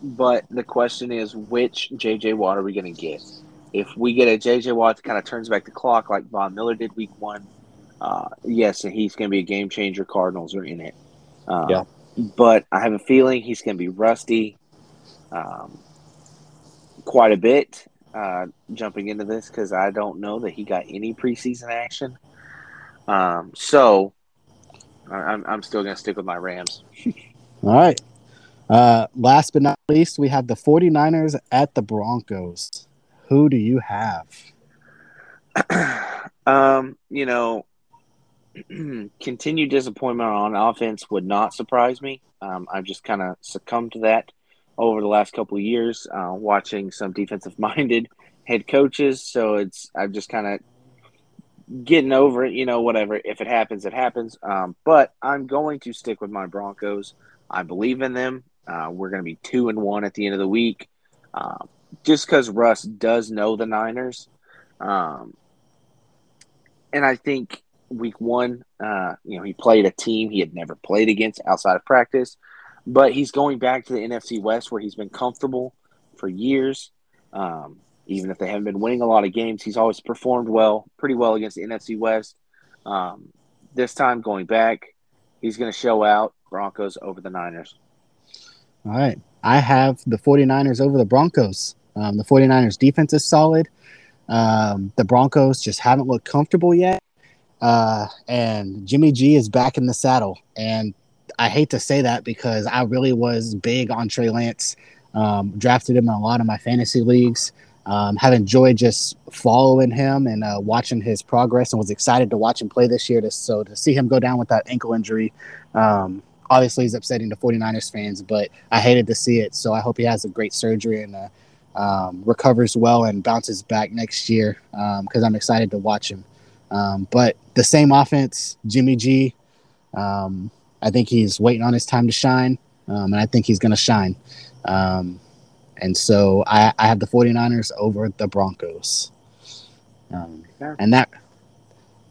but the question is, which J.J. Watt are we going to get? If we get a J.J. Watt that kind of turns back the clock like Von Miller did week one, uh, yes, and he's going to be a game changer. Cardinals are in it. Uh, yeah. But I have a feeling he's going to be rusty um, quite a bit uh, jumping into this because I don't know that he got any preseason action. Um, so I'm, I'm still going to stick with my Rams. All right. Uh, last but not least, we have the 49ers at the Broncos. Who do you have? um, you know, continued disappointment on offense would not surprise me. Um, I've just kind of succumbed to that over the last couple of years, uh, watching some defensive minded head coaches. So it's I'm just kind of getting over it. You know, whatever. If it happens, it happens. Um, but I'm going to stick with my Broncos. I believe in them. Uh, we're going to be two and one at the end of the week, uh, just because Russ does know the Niners, um, and I think week one, uh, you know, he played a team he had never played against outside of practice, but he's going back to the NFC West where he's been comfortable for years. Um, even if they haven't been winning a lot of games, he's always performed well, pretty well against the NFC West. Um, this time going back, he's going to show out Broncos over the Niners. All right. I have the 49ers over the Broncos. Um, the 49ers defense is solid. Um, the Broncos just haven't looked comfortable yet. Uh, and Jimmy G is back in the saddle. And I hate to say that because I really was big on Trey Lance. Um, drafted him in a lot of my fantasy leagues. Um, have enjoyed just following him and uh, watching his progress, and was excited to watch him play this year. To, so to see him go down with that ankle injury, um, obviously is upsetting the 49ers fans, but I hated to see it. So I hope he has a great surgery and uh, um, recovers well and bounces back next year because um, I'm excited to watch him. Um, but the same offense, Jimmy G. Um, I think he's waiting on his time to shine, um, and I think he's going to shine. Um, and so I, I, have the 49ers over the Broncos. Um, and that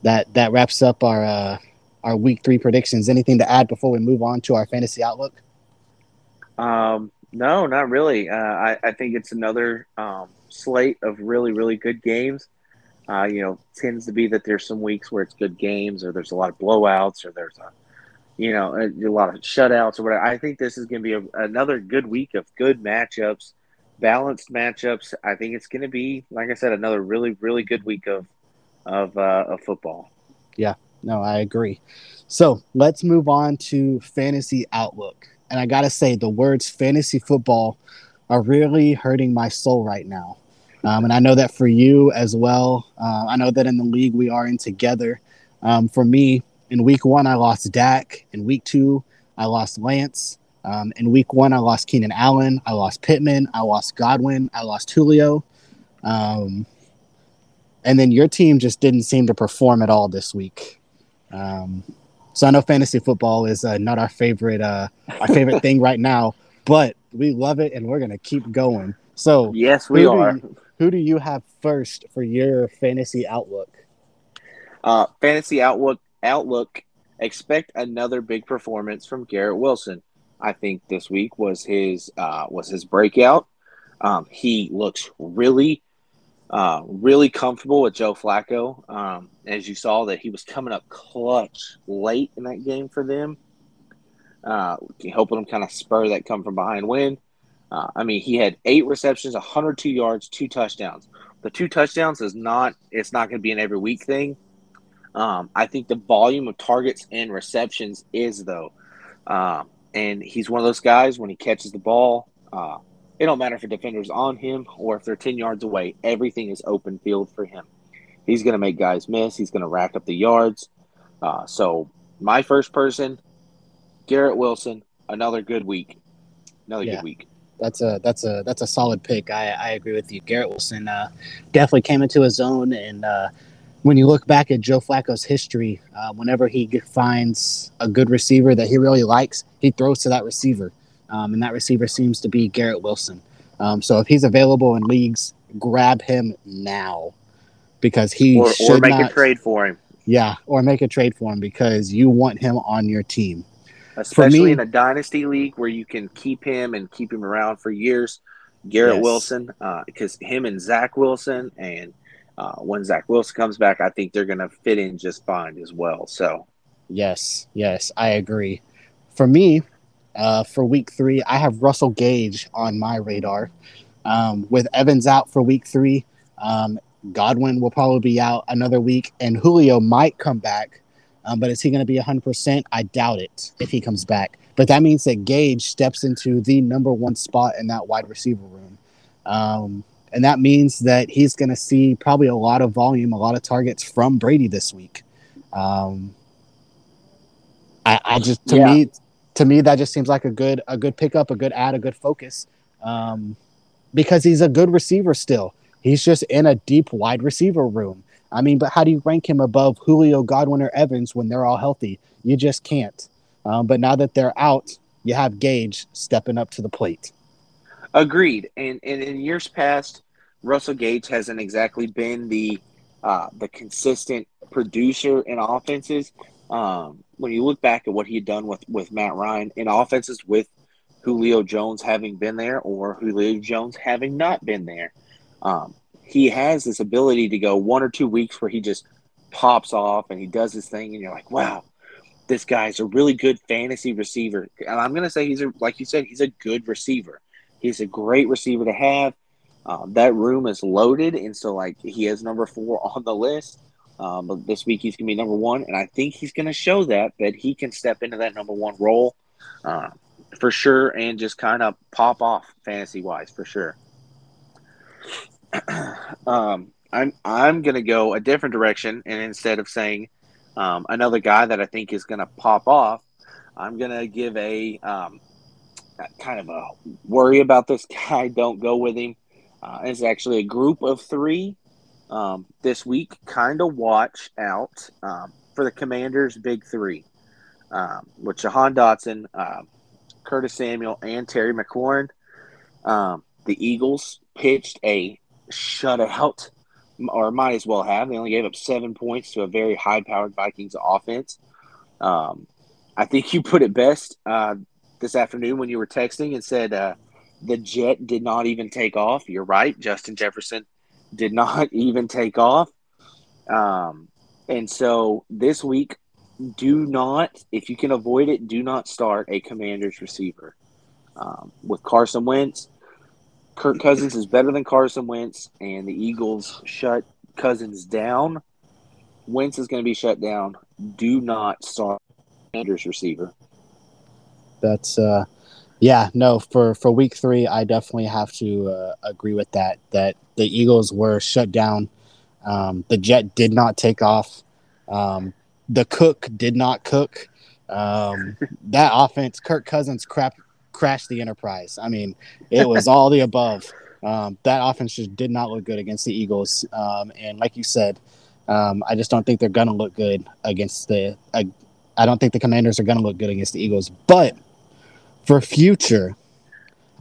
that that wraps up our uh, our week three predictions. Anything to add before we move on to our fantasy outlook? Um, no, not really. Uh, I, I think it's another um, slate of really, really good games. Uh, you know, tends to be that there's some weeks where it's good games, or there's a lot of blowouts, or there's a, you know, a, a lot of shutouts, or whatever. I think this is going to be a, another good week of good matchups, balanced matchups. I think it's going to be, like I said, another really, really good week of of uh, of football. Yeah, no, I agree. So let's move on to fantasy outlook. And I got to say, the words fantasy football are really hurting my soul right now. Um, and I know that for you as well. Uh, I know that in the league we are in together. Um, for me, in week one, I lost Dak. In week two, I lost Lance. Um, in week one, I lost Keenan Allen. I lost Pittman. I lost Godwin. I lost Julio. Um, and then your team just didn't seem to perform at all this week. Um, so I know fantasy football is uh, not our favorite uh, our favorite thing right now, but we love it and we're gonna keep going. So yes, we are. You, who do you have first for your fantasy outlook? Uh, fantasy outlook outlook. Expect another big performance from Garrett Wilson. I think this week was his uh, was his breakout. Um, he looks really uh, really comfortable with Joe Flacco. Um, as you saw, that he was coming up clutch late in that game for them, uh, helping them kind of spur that come from behind win. Uh, I mean, he had eight receptions, 102 yards, two touchdowns. The two touchdowns is not it's not going to be an every week thing. Um, I think the volume of targets and receptions is though, um, and he's one of those guys when he catches the ball. Uh, it don't matter if a defender's on him or if they're 10 yards away. Everything is open field for him. He's going to make guys miss. He's going to rack up the yards. Uh, so my first person, Garrett Wilson, another good week. Another yeah. good week. That's a that's a that's a solid pick. I, I agree with you. Garrett Wilson uh, definitely came into his own, and uh, when you look back at Joe Flacco's history, uh, whenever he finds a good receiver that he really likes, he throws to that receiver um, and that receiver seems to be Garrett Wilson. Um, so if he's available in leagues, grab him now because he or, should or make not, a trade for him. Yeah, or make a trade for him because you want him on your team. Especially me, in a dynasty league where you can keep him and keep him around for years. Garrett yes. Wilson, because uh, him and Zach Wilson, and uh, when Zach Wilson comes back, I think they're going to fit in just fine as well. So, yes, yes, I agree. For me, uh, for week three, I have Russell Gage on my radar. Um, with Evans out for week three, um, Godwin will probably be out another week, and Julio might come back. Um, but is he going to be 100%? I doubt it if he comes back. But that means that Gage steps into the number one spot in that wide receiver room. Um, and that means that he's going to see probably a lot of volume, a lot of targets from Brady this week. Um, I, I, just, to yeah. me, to me that just seems like a good a good pickup, a good add, a good focus. Um, because he's a good receiver still. He's just in a deep wide receiver room. I mean, but how do you rank him above Julio, Godwin, or Evans when they're all healthy? You just can't. Um, but now that they're out, you have Gage stepping up to the plate. Agreed. And, and in years past, Russell Gage hasn't exactly been the uh, the consistent producer in offenses. Um, when you look back at what he had done with, with Matt Ryan in offenses with Julio Jones having been there or Julio Jones having not been there, um, he has this ability to go one or two weeks where he just pops off and he does his thing, and you're like, wow, this guy's a really good fantasy receiver. And I'm going to say he's a, like you said, he's a good receiver. He's a great receiver to have. Um, that room is loaded, and so like he is number four on the list. Um, but this week he's gonna be number one, and I think he's gonna show that that he can step into that number one role uh, for sure, and just kind of pop off fantasy wise for sure. um, I'm I'm gonna go a different direction, and instead of saying um, another guy that I think is gonna pop off, I'm gonna give a um, kind of a worry about this guy. Don't go with him. Uh, it's actually a group of three um, this week. Kind of watch out um, for the Commanders' big three, um, with Jahan Dotson, um, Curtis Samuel, and Terry McLaurin. Um, the Eagles pitched a shutout, or might as well have. They only gave up seven points to a very high-powered Vikings offense. Um, I think you put it best uh, this afternoon when you were texting and said uh, the jet did not even take off. You're right. Justin Jefferson did not even take off. Um, and so this week, do not, if you can avoid it, do not start a commander's receiver. Um, with Carson Wentz, Kirk Cousins is better than Carson Wentz, and the Eagles shut Cousins down. Wentz is going to be shut down. Do not start commander's receiver. That's uh, yeah, no, for for week three, I definitely have to uh, agree with that. That the Eagles were shut down. Um, the jet did not take off. Um, the cook did not cook. Um, that offense, Kirk Cousins, crap, crashed the Enterprise. I mean, it was all the above. Um, that offense just did not look good against the Eagles. Um, and like you said, um, I just don't think they're going to look good against the. Uh, I don't think the Commanders are going to look good against the Eagles. But for future,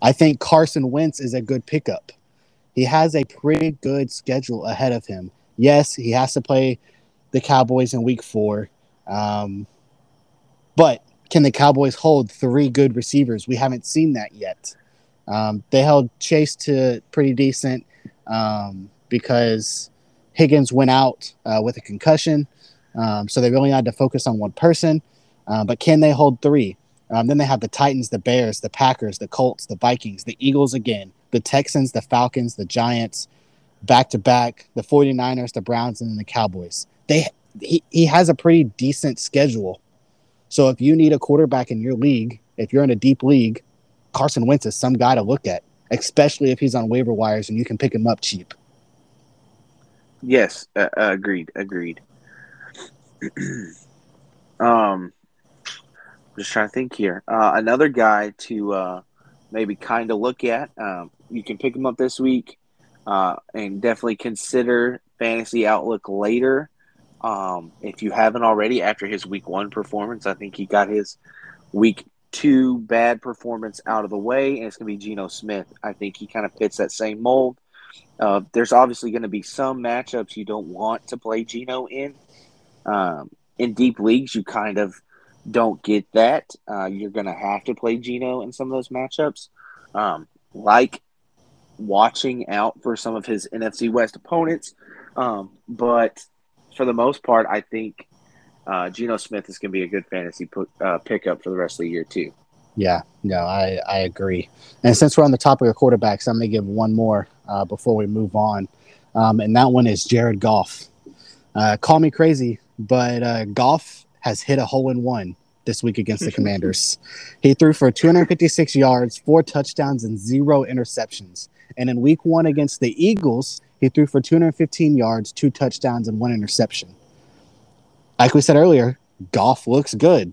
I think Carson Wentz is a good pickup. He has a pretty good schedule ahead of him. Yes, he has to play the Cowboys in week four. Um, but can the Cowboys hold three good receivers? We haven't seen that yet. Um, they held Chase to pretty decent um, because Higgins went out uh, with a concussion. Um, so they really had to focus on one person. Uh, but can they hold three? Um, then they have the Titans, the Bears, the Packers, the Colts, the Vikings, the Eagles again, the Texans, the Falcons, the Giants, back to back, the 49ers, the Browns, and then the Cowboys. They he, he has a pretty decent schedule. So if you need a quarterback in your league, if you're in a deep league, Carson Wentz is some guy to look at, especially if he's on waiver wires and you can pick him up cheap. Yes, uh, agreed, agreed. um, just trying to think here. Uh, another guy to uh, maybe kind of look at. Um, you can pick him up this week uh, and definitely consider Fantasy Outlook later. Um, if you haven't already, after his week one performance, I think he got his week two bad performance out of the way, and it's going to be Geno Smith. I think he kind of fits that same mold. Uh, there's obviously going to be some matchups you don't want to play Geno in. Um, in deep leagues, you kind of don't get that, uh, you're going to have to play Geno in some of those matchups. Um, like watching out for some of his NFC West opponents. Um, but for the most part, I think uh, Geno Smith is going to be a good fantasy put, uh, pickup for the rest of the year, too. Yeah, no, I, I agree. And since we're on the topic of quarterbacks, I'm going to give one more uh, before we move on. Um, and that one is Jared Goff. Uh, call me crazy, but uh, Goff has hit a hole in one this week against the Commanders. He threw for 256 yards, four touchdowns, and zero interceptions. And in week one against the Eagles, he threw for 215 yards, two touchdowns, and one interception. Like we said earlier, Goff looks good.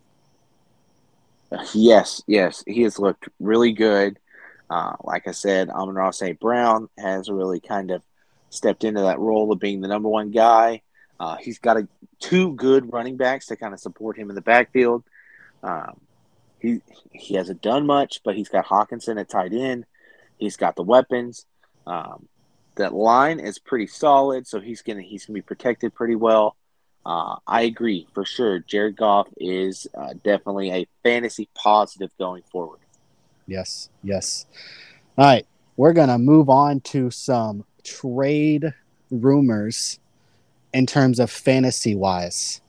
Yes, yes, he has looked really good. Uh, like I said, Amon-Ra St. Brown has really kind of stepped into that role of being the number one guy. Uh, he's got a, two good running backs to kind of support him in the backfield. Um, he he hasn't done much, but he's got Hockenson at tight end. He's got the weapons. Um, that line is pretty solid, so he's gonna he's gonna be protected pretty well. Uh, I agree for sure. Jared Goff is uh, definitely a fantasy positive going forward. Yes, yes. All right, we're gonna move on to some trade rumors in terms of fantasy wise.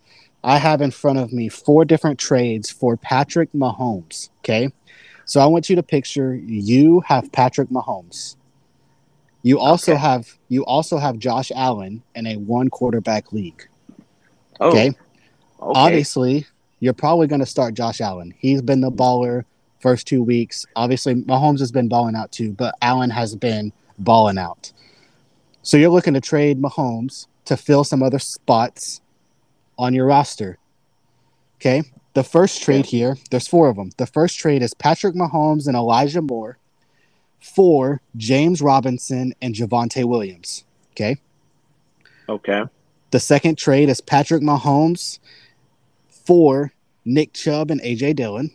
I have in front of me four different trades for Patrick Mahomes. Okay. So I want you to picture you have Patrick Mahomes. You also okay. have you also have Josh Allen in a one quarterback league. Oh, okay? okay. Obviously, you're probably going to start Josh Allen. He's been the baller first two weeks. Obviously, Mahomes has been balling out too, but Allen has been balling out. So you're looking to trade Mahomes to fill some other spots on your roster. Okay. The first trade here, there's four of them. The first trade is Patrick Mahomes and Elijah Moore for James Robinson and Javonte Williams. Okay. Okay. The second trade is Patrick Mahomes for Nick Chubb and AJ Dillon.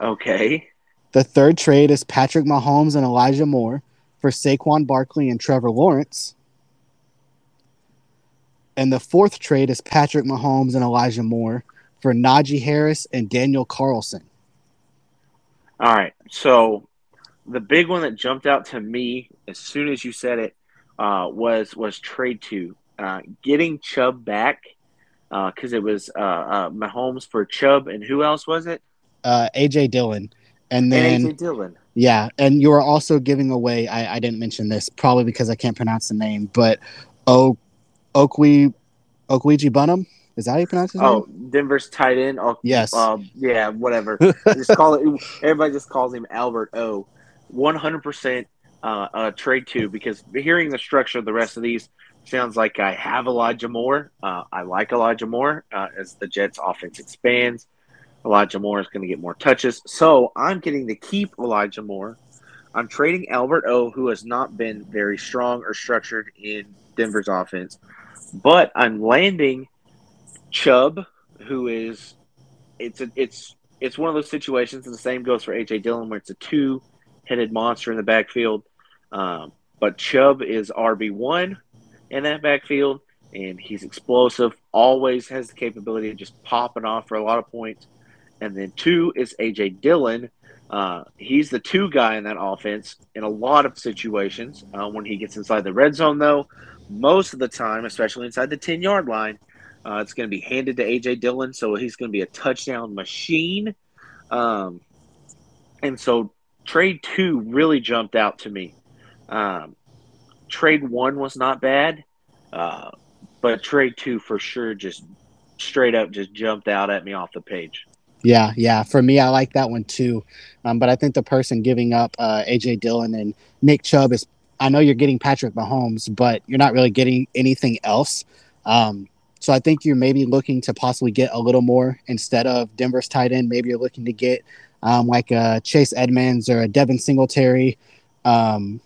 Okay. The third trade is Patrick Mahomes and Elijah Moore for Saquon Barkley and Trevor Lawrence. And the fourth trade is Patrick Mahomes and Elijah Moore for Najee Harris and Daniel Carlson. All right. So the big one that jumped out to me as soon as you said it uh, was was trade two, uh, getting Chubb back because uh, it was uh, uh, Mahomes for Chubb and who else was it? Uh, AJ Dillon, and then and AJ Dillon. Yeah, and you are also giving away. I, I didn't mention this probably because I can't pronounce the name, but oh Okwe Okweji Bunham. Is that how you pronounce his oh, name? Denver's tight end. Oh, yes. Uh, yeah, whatever. just call it. Everybody just calls him Albert O. One hundred percent uh, trade two because hearing the structure of the rest of these sounds like I have Elijah Moore. Uh, I like Elijah Moore uh, as the Jets' offense expands. Elijah Moore is going to get more touches, so I'm getting to keep Elijah Moore. I'm trading Albert O, who has not been very strong or structured in Denver's offense. But I'm landing Chubb, who is it's a, it's it's one of those situations, and the same goes for AJ Dillon, where it's a two-headed monster in the backfield. Um, but Chubb is RB one in that backfield, and he's explosive. Always has the capability of just popping off for a lot of points. And then two is AJ Dillon. Uh, he's the two guy in that offense in a lot of situations. Uh, when he gets inside the red zone, though, most of the time, especially inside the 10 yard line, uh, it's going to be handed to AJ Dillon. So he's going to be a touchdown machine. Um, and so trade two really jumped out to me. Um, trade one was not bad, uh, but trade two for sure just straight up just jumped out at me off the page. Yeah, yeah. For me, I like that one too. Um, but I think the person giving up uh, AJ Dillon and Nick Chubb is I know you're getting Patrick Mahomes, but you're not really getting anything else. Um, so I think you're maybe looking to possibly get a little more instead of Denver's tight end. Maybe you're looking to get um, like a Chase Edmonds or a Devin Singletary um,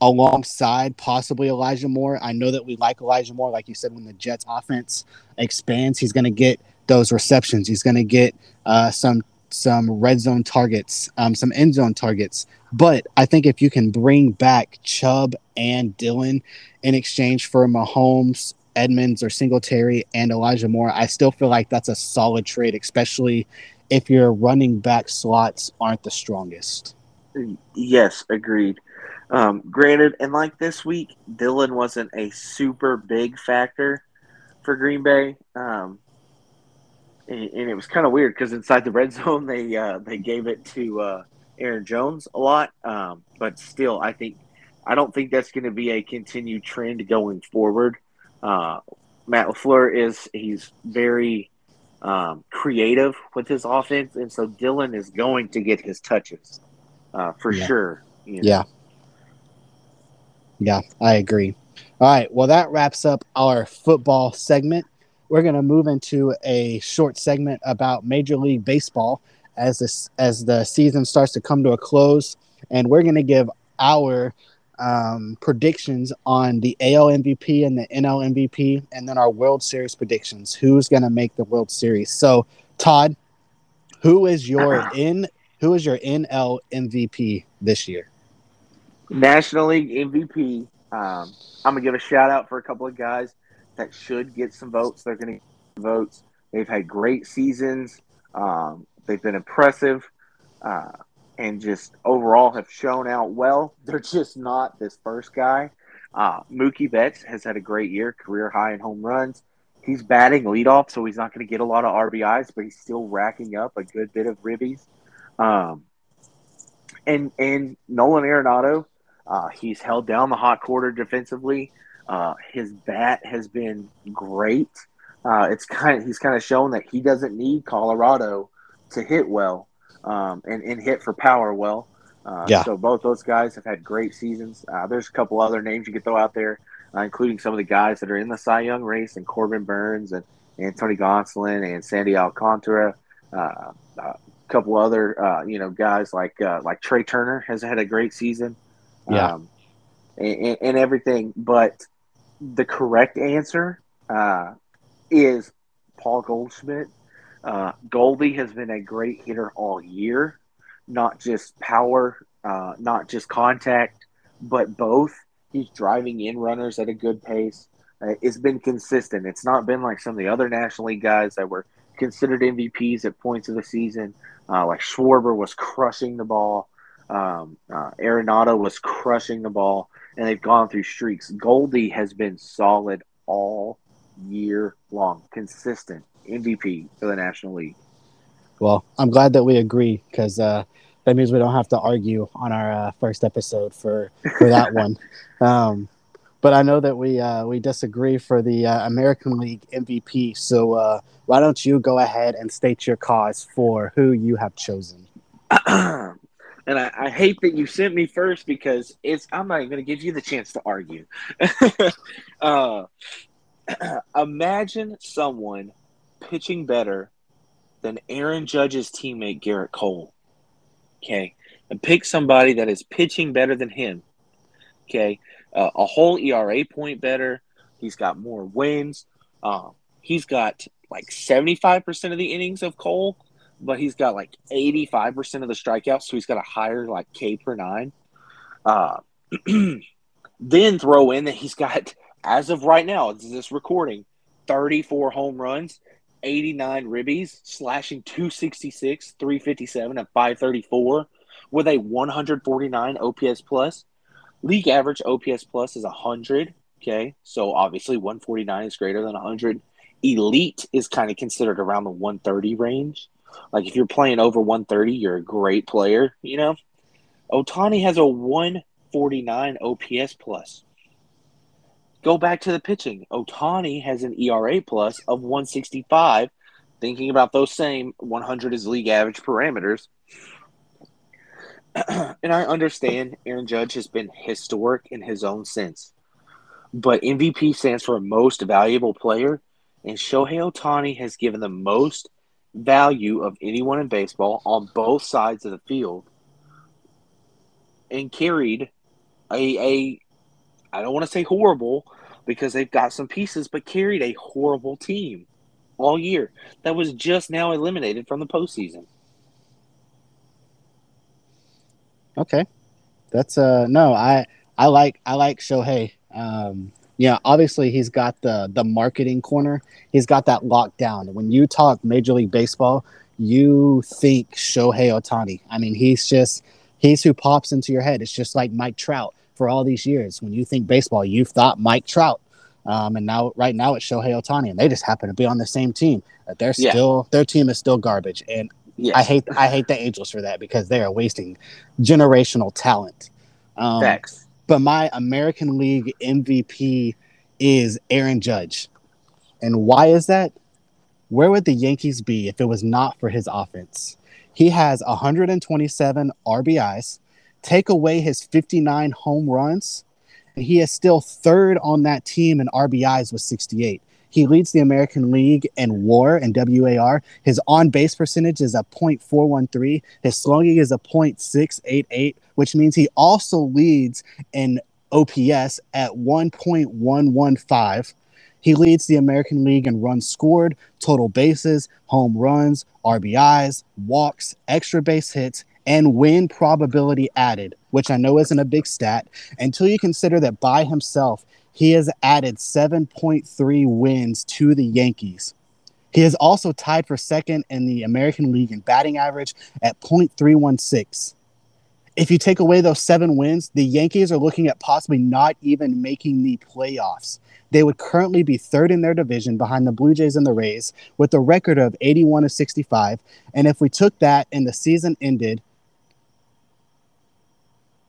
alongside possibly Elijah Moore. I know that we like Elijah Moore. Like you said, when the Jets offense expands, he's going to get those receptions. He's going to get uh, some some red zone targets, um, some end zone targets. But I think if you can bring back Chubb and Dillon in exchange for Mahomes, Edmonds, or Singletary and Elijah Moore, I still feel like that's a solid trade, especially if your running back slots aren't the strongest. Yes, agreed. Um, granted, and like this week, Dillon wasn't a super big factor for Green Bay. Um, and, and it was kind of weird because inside the red zone they uh, they gave it to uh, Aaron Jones a lot, um, but still, I think I don't think that's going to be a continued trend going forward. Uh, Matt LaFleur is he's very um, creative with his offense, and so Dillon is going to get his touches uh, for yeah. sure. You know? Yeah, yeah, I agree. All right, well that wraps up our football segment we're going to move into a short segment about Major League Baseball as this as the season starts to come to a close, and we're going to give our um, predictions on the AL MVP and the NL MVP, and then our World Series predictions. Who's going to make the World Series? So, Todd, Who is your in? Who is your NL MVP this year? National League MVP. Um, I'm gonna give a shout out for a couple of guys that should get some votes. They're gonna get votes. They've had great seasons. Um, they've been impressive, uh, and just overall have shown out well. They're just not this first guy. Uh, Mookie Betts has had a great year, career high in home runs. He's batting leadoff, so he's not going to get a lot of RBIs, but he's still racking up a good bit of ribbies. Um, and and Nolan Arenado, uh, he's held down the hot corner defensively. Uh, his bat has been great. Uh, it's kind of he's kind of shown that he doesn't need Colorado to hit well um, and, and hit for power well. Uh, yeah. So both those guys have had great seasons. Uh, there's a couple other names you could throw out there, uh, including some of the guys that are in the Cy Young race, and Corbin Burnes and, and Tony Gonsolin and Sandy Alcantara. Uh, a couple other uh, you know guys like uh, like Trea Turner has had a great season. Yeah. Um, and, and, everything, but the correct answer is Paul Goldschmidt. Goldie has been a great hitter all year not just power, uh, not just contact, but both. He's driving in runners at a good pace. Uh, it's been consistent. It's not been like some of the other National League guys that were considered MVPs at points of the season. Uh, like Schwarber was crushing the ball. Um, uh, Arenado was crushing the ball, and they've gone through streaks. Goldie has been solid all year long, consistent MVP for the National League. Well, I'm glad that we agree because uh, that means we don't have to argue on our uh, first episode for for that one. Um, but I know that we uh, we disagree for the uh, American League MVP. So uh, why don't you go ahead and state your cause for who you have chosen? and I, I, hate that you sent me first because it's I'm not even going to give you the chance to argue. Uh, imagine someone pitching better than Aaron Judge's teammate Gerrit Cole. Okay. And pick somebody that is pitching better than him. Okay. Uh, a whole ERA point better. He's got more wins. Um, he's got like 75% of the innings of Cole, but he's got like 85% of the strikeouts. So he's got a higher like K per nine. Uh, then throw in that he's got, as of right now, this recording, 34 home runs 89 ribbies, slashing 266, 357, and 534 with a 149 OPS plus. League average OPS plus is 100. Okay, so obviously 149 is greater than 100. Elite is kind of considered around the 130 range. Like if you're playing over 130, you're a great player, you know. Ohtani has a 149 OPS plus. Go back to the pitching. Ohtani has an ERA plus of 165. Thinking about those same 100 is league average parameters. and I understand Aaron Judge has been historic in his own sense. But MVP stands for most valuable player, and Shohei Ohtani has given the most value of anyone in baseball on both sides of the field and carried a, a I don't want to say horrible because they've got some pieces, but carried a horrible team all year that was just now eliminated from the postseason. Okay, that's uh no, I I like I like Shohei. Um, yeah, obviously he's got the the marketing corner. He's got that locked down. When you talk Major League Baseball, you think Shohei Ohtani. I mean, he's just he's who pops into your head. It's just like Mike Trout for all these years. When you think baseball, you've thought Mike Trout. Um, and now, right now, it's Shohei Ohtani, and they just happen to be on the same team. They're yeah. still their team is still garbage, and yes. I hate I hate the Angels for that because they are wasting generational talent. Um, Facts. But my American League MVP is Aaron Judge, and why is that? Where would the Yankees be if it was not for his offense? He has 127 RBIs, Take away his 59 home runs, and he is still third on that team in RBIs with 68. He leads the American League in WAR and WAR. His on base percentage is a .413. His slugging is a .688, which means he also leads in OPS at 1.115. He leads the American League in runs scored, total bases, home runs, RBIs, walks, extra base hits, and win probability added, which I know isn't a big stat, until you consider that by himself, he has added 7.3 wins to the Yankees. He is also tied for second in the American League in batting average at .316. If you take away those seven wins, the Yankees are looking at possibly not even making the playoffs. They would currently be third in their division behind the Blue Jays and the Rays with a record of 81 to 65. And if we took that and the season ended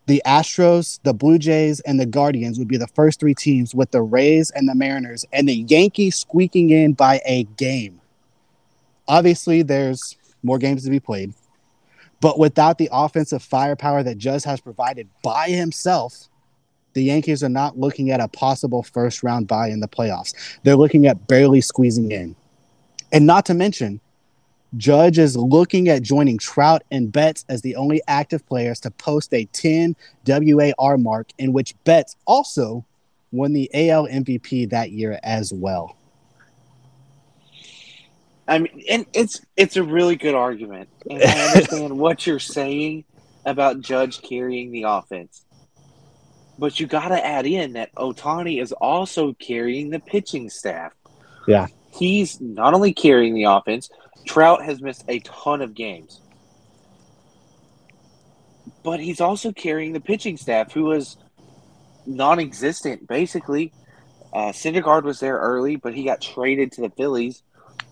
the Astros, the Blue Jays, and the Guardians would be the first three teams, with the Rays and the Mariners, and the Yankees squeaking in by a game. Obviously, there's more games to be played, but without the offensive firepower that Judge has provided by himself, the Yankees are not looking at a possible first round bye in the playoffs. They're looking at barely squeezing in. And not to mention, Judge is looking at joining Trout and Betts as the only active players to post a 10 WAR mark, in which Betts also won the AL MVP that year as well. I mean, and it's it's a really good argument, and I understand what you're saying about Judge carrying the offense, but you got to add in that Ohtani is also carrying the pitching staff. Yeah, he's not only carrying the offense, Trout has missed a ton of games. But he's also carrying the pitching staff, who was non existent, basically. Uh, Syndergaard was there early, but he got traded to the Phillies.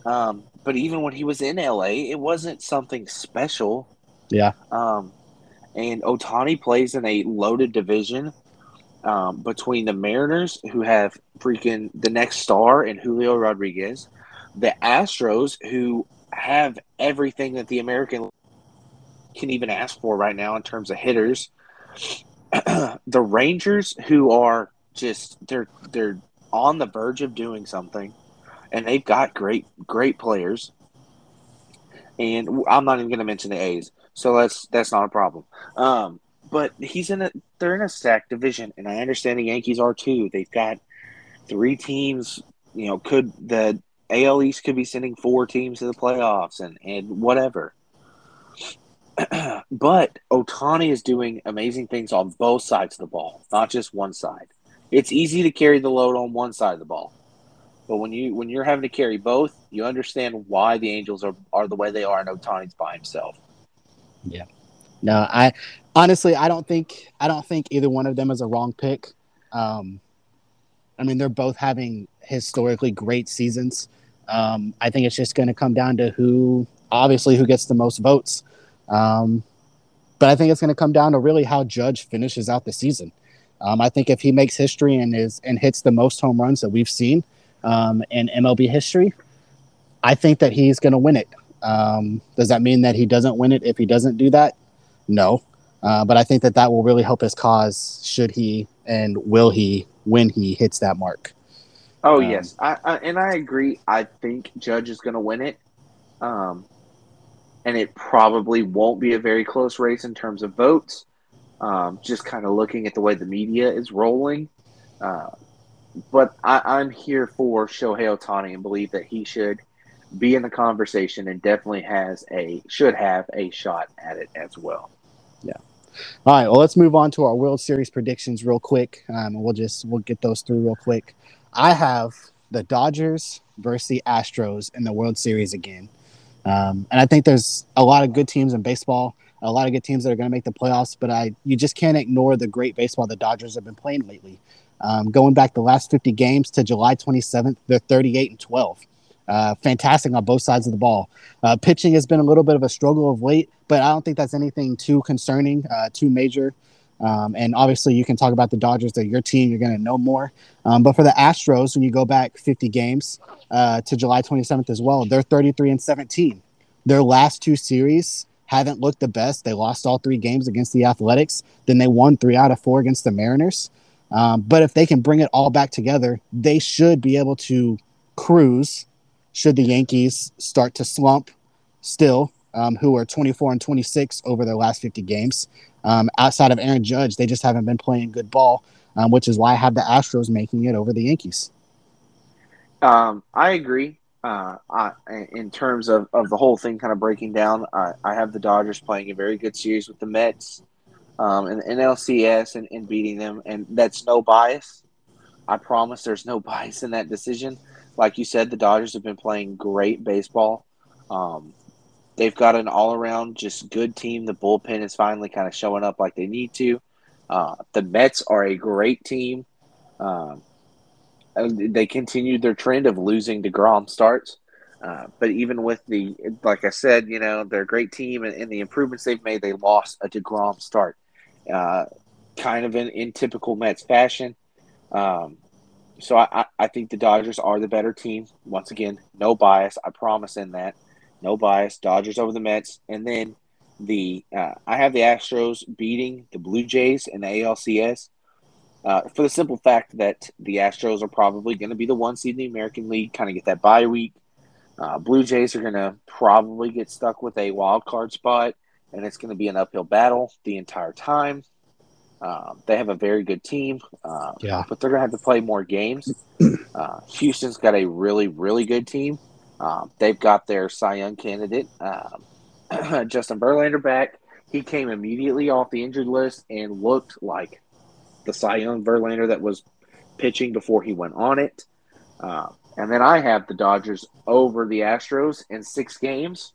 Um, but even when he was in LA, it wasn't something special. Yeah. Um, and Ohtani plays in a loaded division um, between the Mariners, who have freaking the next star and Julio Rodriguez, the Astros, who have everything that the American can even ask for right now in terms of hitters. the Rangers, who are just they're they're on the verge of doing something, and they've got great great players. And I'm not even going to mention the A's, so that's that's not a problem. Um, but he's in a they're in a stacked division, and I understand the Yankees are too. They've got three teams. You know, could the AL East could be sending four teams to the playoffs and, and whatever. but Ohtani is doing amazing things on both sides of the ball, not just one side. It's easy to carry the load on one side of the ball. But when you when you're having to carry both, you understand why the Angels are, are the way they are and Ohtani's by himself. Yeah. No, I honestly I don't think I don't think either one of them is a wrong pick. Um, I mean, they're both having historically great seasons. Um, I think it's just going to come down to who, obviously, who gets the most votes. Um, but I think it's going to come down to really how Judge finishes out the season. Um, I think if he makes history and is and hits the most home runs that we've seen um, in MLB history, I think that he's going to win it. Um, does that mean that he doesn't win it if he doesn't do that? No, uh, but I think that that will really help his cause. Should he and will he when he hits that mark? Oh um, yes, I, I, and I agree. I think Judge is going to win it, um, and it probably won't be a very close race in terms of votes. Um, just kind of looking at the way the media is rolling, uh, but I, am here for Shohei Ohtani and believe that he should be in the conversation and definitely has a should have a shot at it as well. Yeah. All right. Well, let's move on to our World Series predictions real quick. Um, we'll just we'll get those through real quick. I have the Dodgers versus the Astros in the World Series again. Um, and I think there's a lot of good teams in baseball, a lot of good teams that are going to make the playoffs, but I you just can't ignore the great baseball the Dodgers have been playing lately. Um, going back the last 50 games to July 27th, they're 38 and 12. Uh, fantastic on both sides of the ball. Uh, pitching has been a little bit of a struggle of late, but I don't think that's anything too concerning, uh, too major. Um, and obviously, you can talk about the Dodgers. They're your team. You're going to know more. Um, but for the Astros, when you go back 50 games uh, to July 27th as well, they're 33 and 17. Their last two series haven't looked the best. They lost all three games against the Athletics. Then they won three out of four against the Mariners. Um, but if they can bring it all back together, they should be able to cruise. Should the Yankees start to slump still, um, who are 24 and 26 over their last 50 games? Um, outside of Aaron Judge, they just haven't been playing good ball, um, which is why I have the Astros making it over the Yankees. Um, I agree. Uh, I, in terms of, of the whole thing kind of breaking down, I, I have the Dodgers playing a very good series with the Mets um, and NLCS and, and beating them, and that's no bias. I promise there's no bias in that decision. Like you said, the Dodgers have been playing great baseball. Um, they've got an all around just good team. The bullpen is finally kind of showing up like they need to. Uh, the Mets are a great team. Um, they continued their trend of losing DeGrom starts. Uh, but even with the, like I said, you know, they're a great team and, and the improvements they've made, they lost a DeGrom start. Uh, kind of in, in typical Mets fashion. Um, so I, I think the Dodgers are the better team. Once again, no bias. I promise in that. No bias. Dodgers over the Mets. And then the uh, I have the Astros beating the Blue Jays in the ALCS uh, for the simple fact that the Astros are probably going to be the one seed in the American League, kind of get that bye week. Uh, Blue Jays are going to probably get stuck with a wild card spot, and it's going to be an uphill battle the entire time. Um, they have a very good team, uh, yeah. but they're going to have to play more games. Uh, Houston's got a really, really good team. Um, they've got their Cy Young candidate, um, Justin Verlander, back. He came immediately off the injured list and looked like the Cy Young Verlander that was pitching before he went on it. Uh, and then I have the Dodgers over the Astros in six games.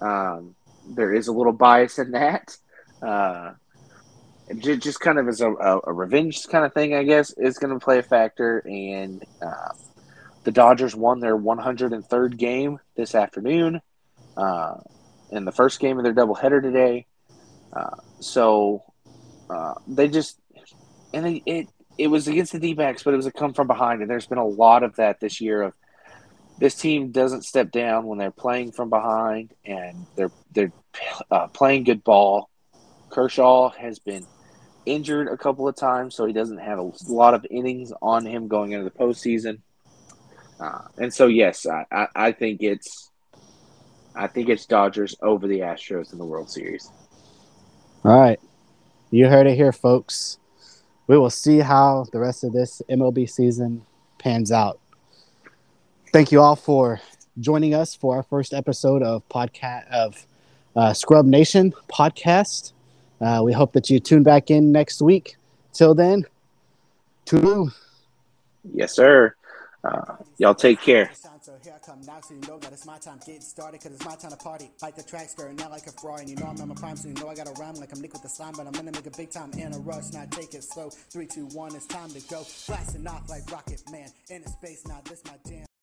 Um, there is a little bias in that. Uh, just kind of as a, a, revenge kind of thing, I guess, is going to play a factor. And uh, the Dodgers won their 103rd game this afternoon uh, in the first game of their doubleheader today. Uh, so uh, they just and it, it, it was against the D backs, but it was a come from behind, and there's been a lot of that this year. Of this team doesn't step down when they're playing from behind, and they're they're uh, playing good ball. Kershaw has been injured a couple of times, so he doesn't have a lot of innings on him going into the postseason. Uh, and so, yes, I, I, I think it's I think it's Dodgers over the Astros in the World Series. All right, you heard it here, folks we will see how the rest of this MLB season pans out. Thank you all for joining us for our first episode of podcast of uh, Scrub Nation podcast. Uh, we hope that you tune back in next week. Till then, toodaloo. Yes, sir. Uh, y'all take care. So here I come now, so you know that it's my time getting started, cause it's my time to party. Like the track skirting out like a and you know I'm in my prime, so you know I got to rhyme like I'm the slime, but I'm gonna make a big time in a rush, not take it slow. Three, two, one, it's time to go. Blasting off like Rocket Man in a space, now this my.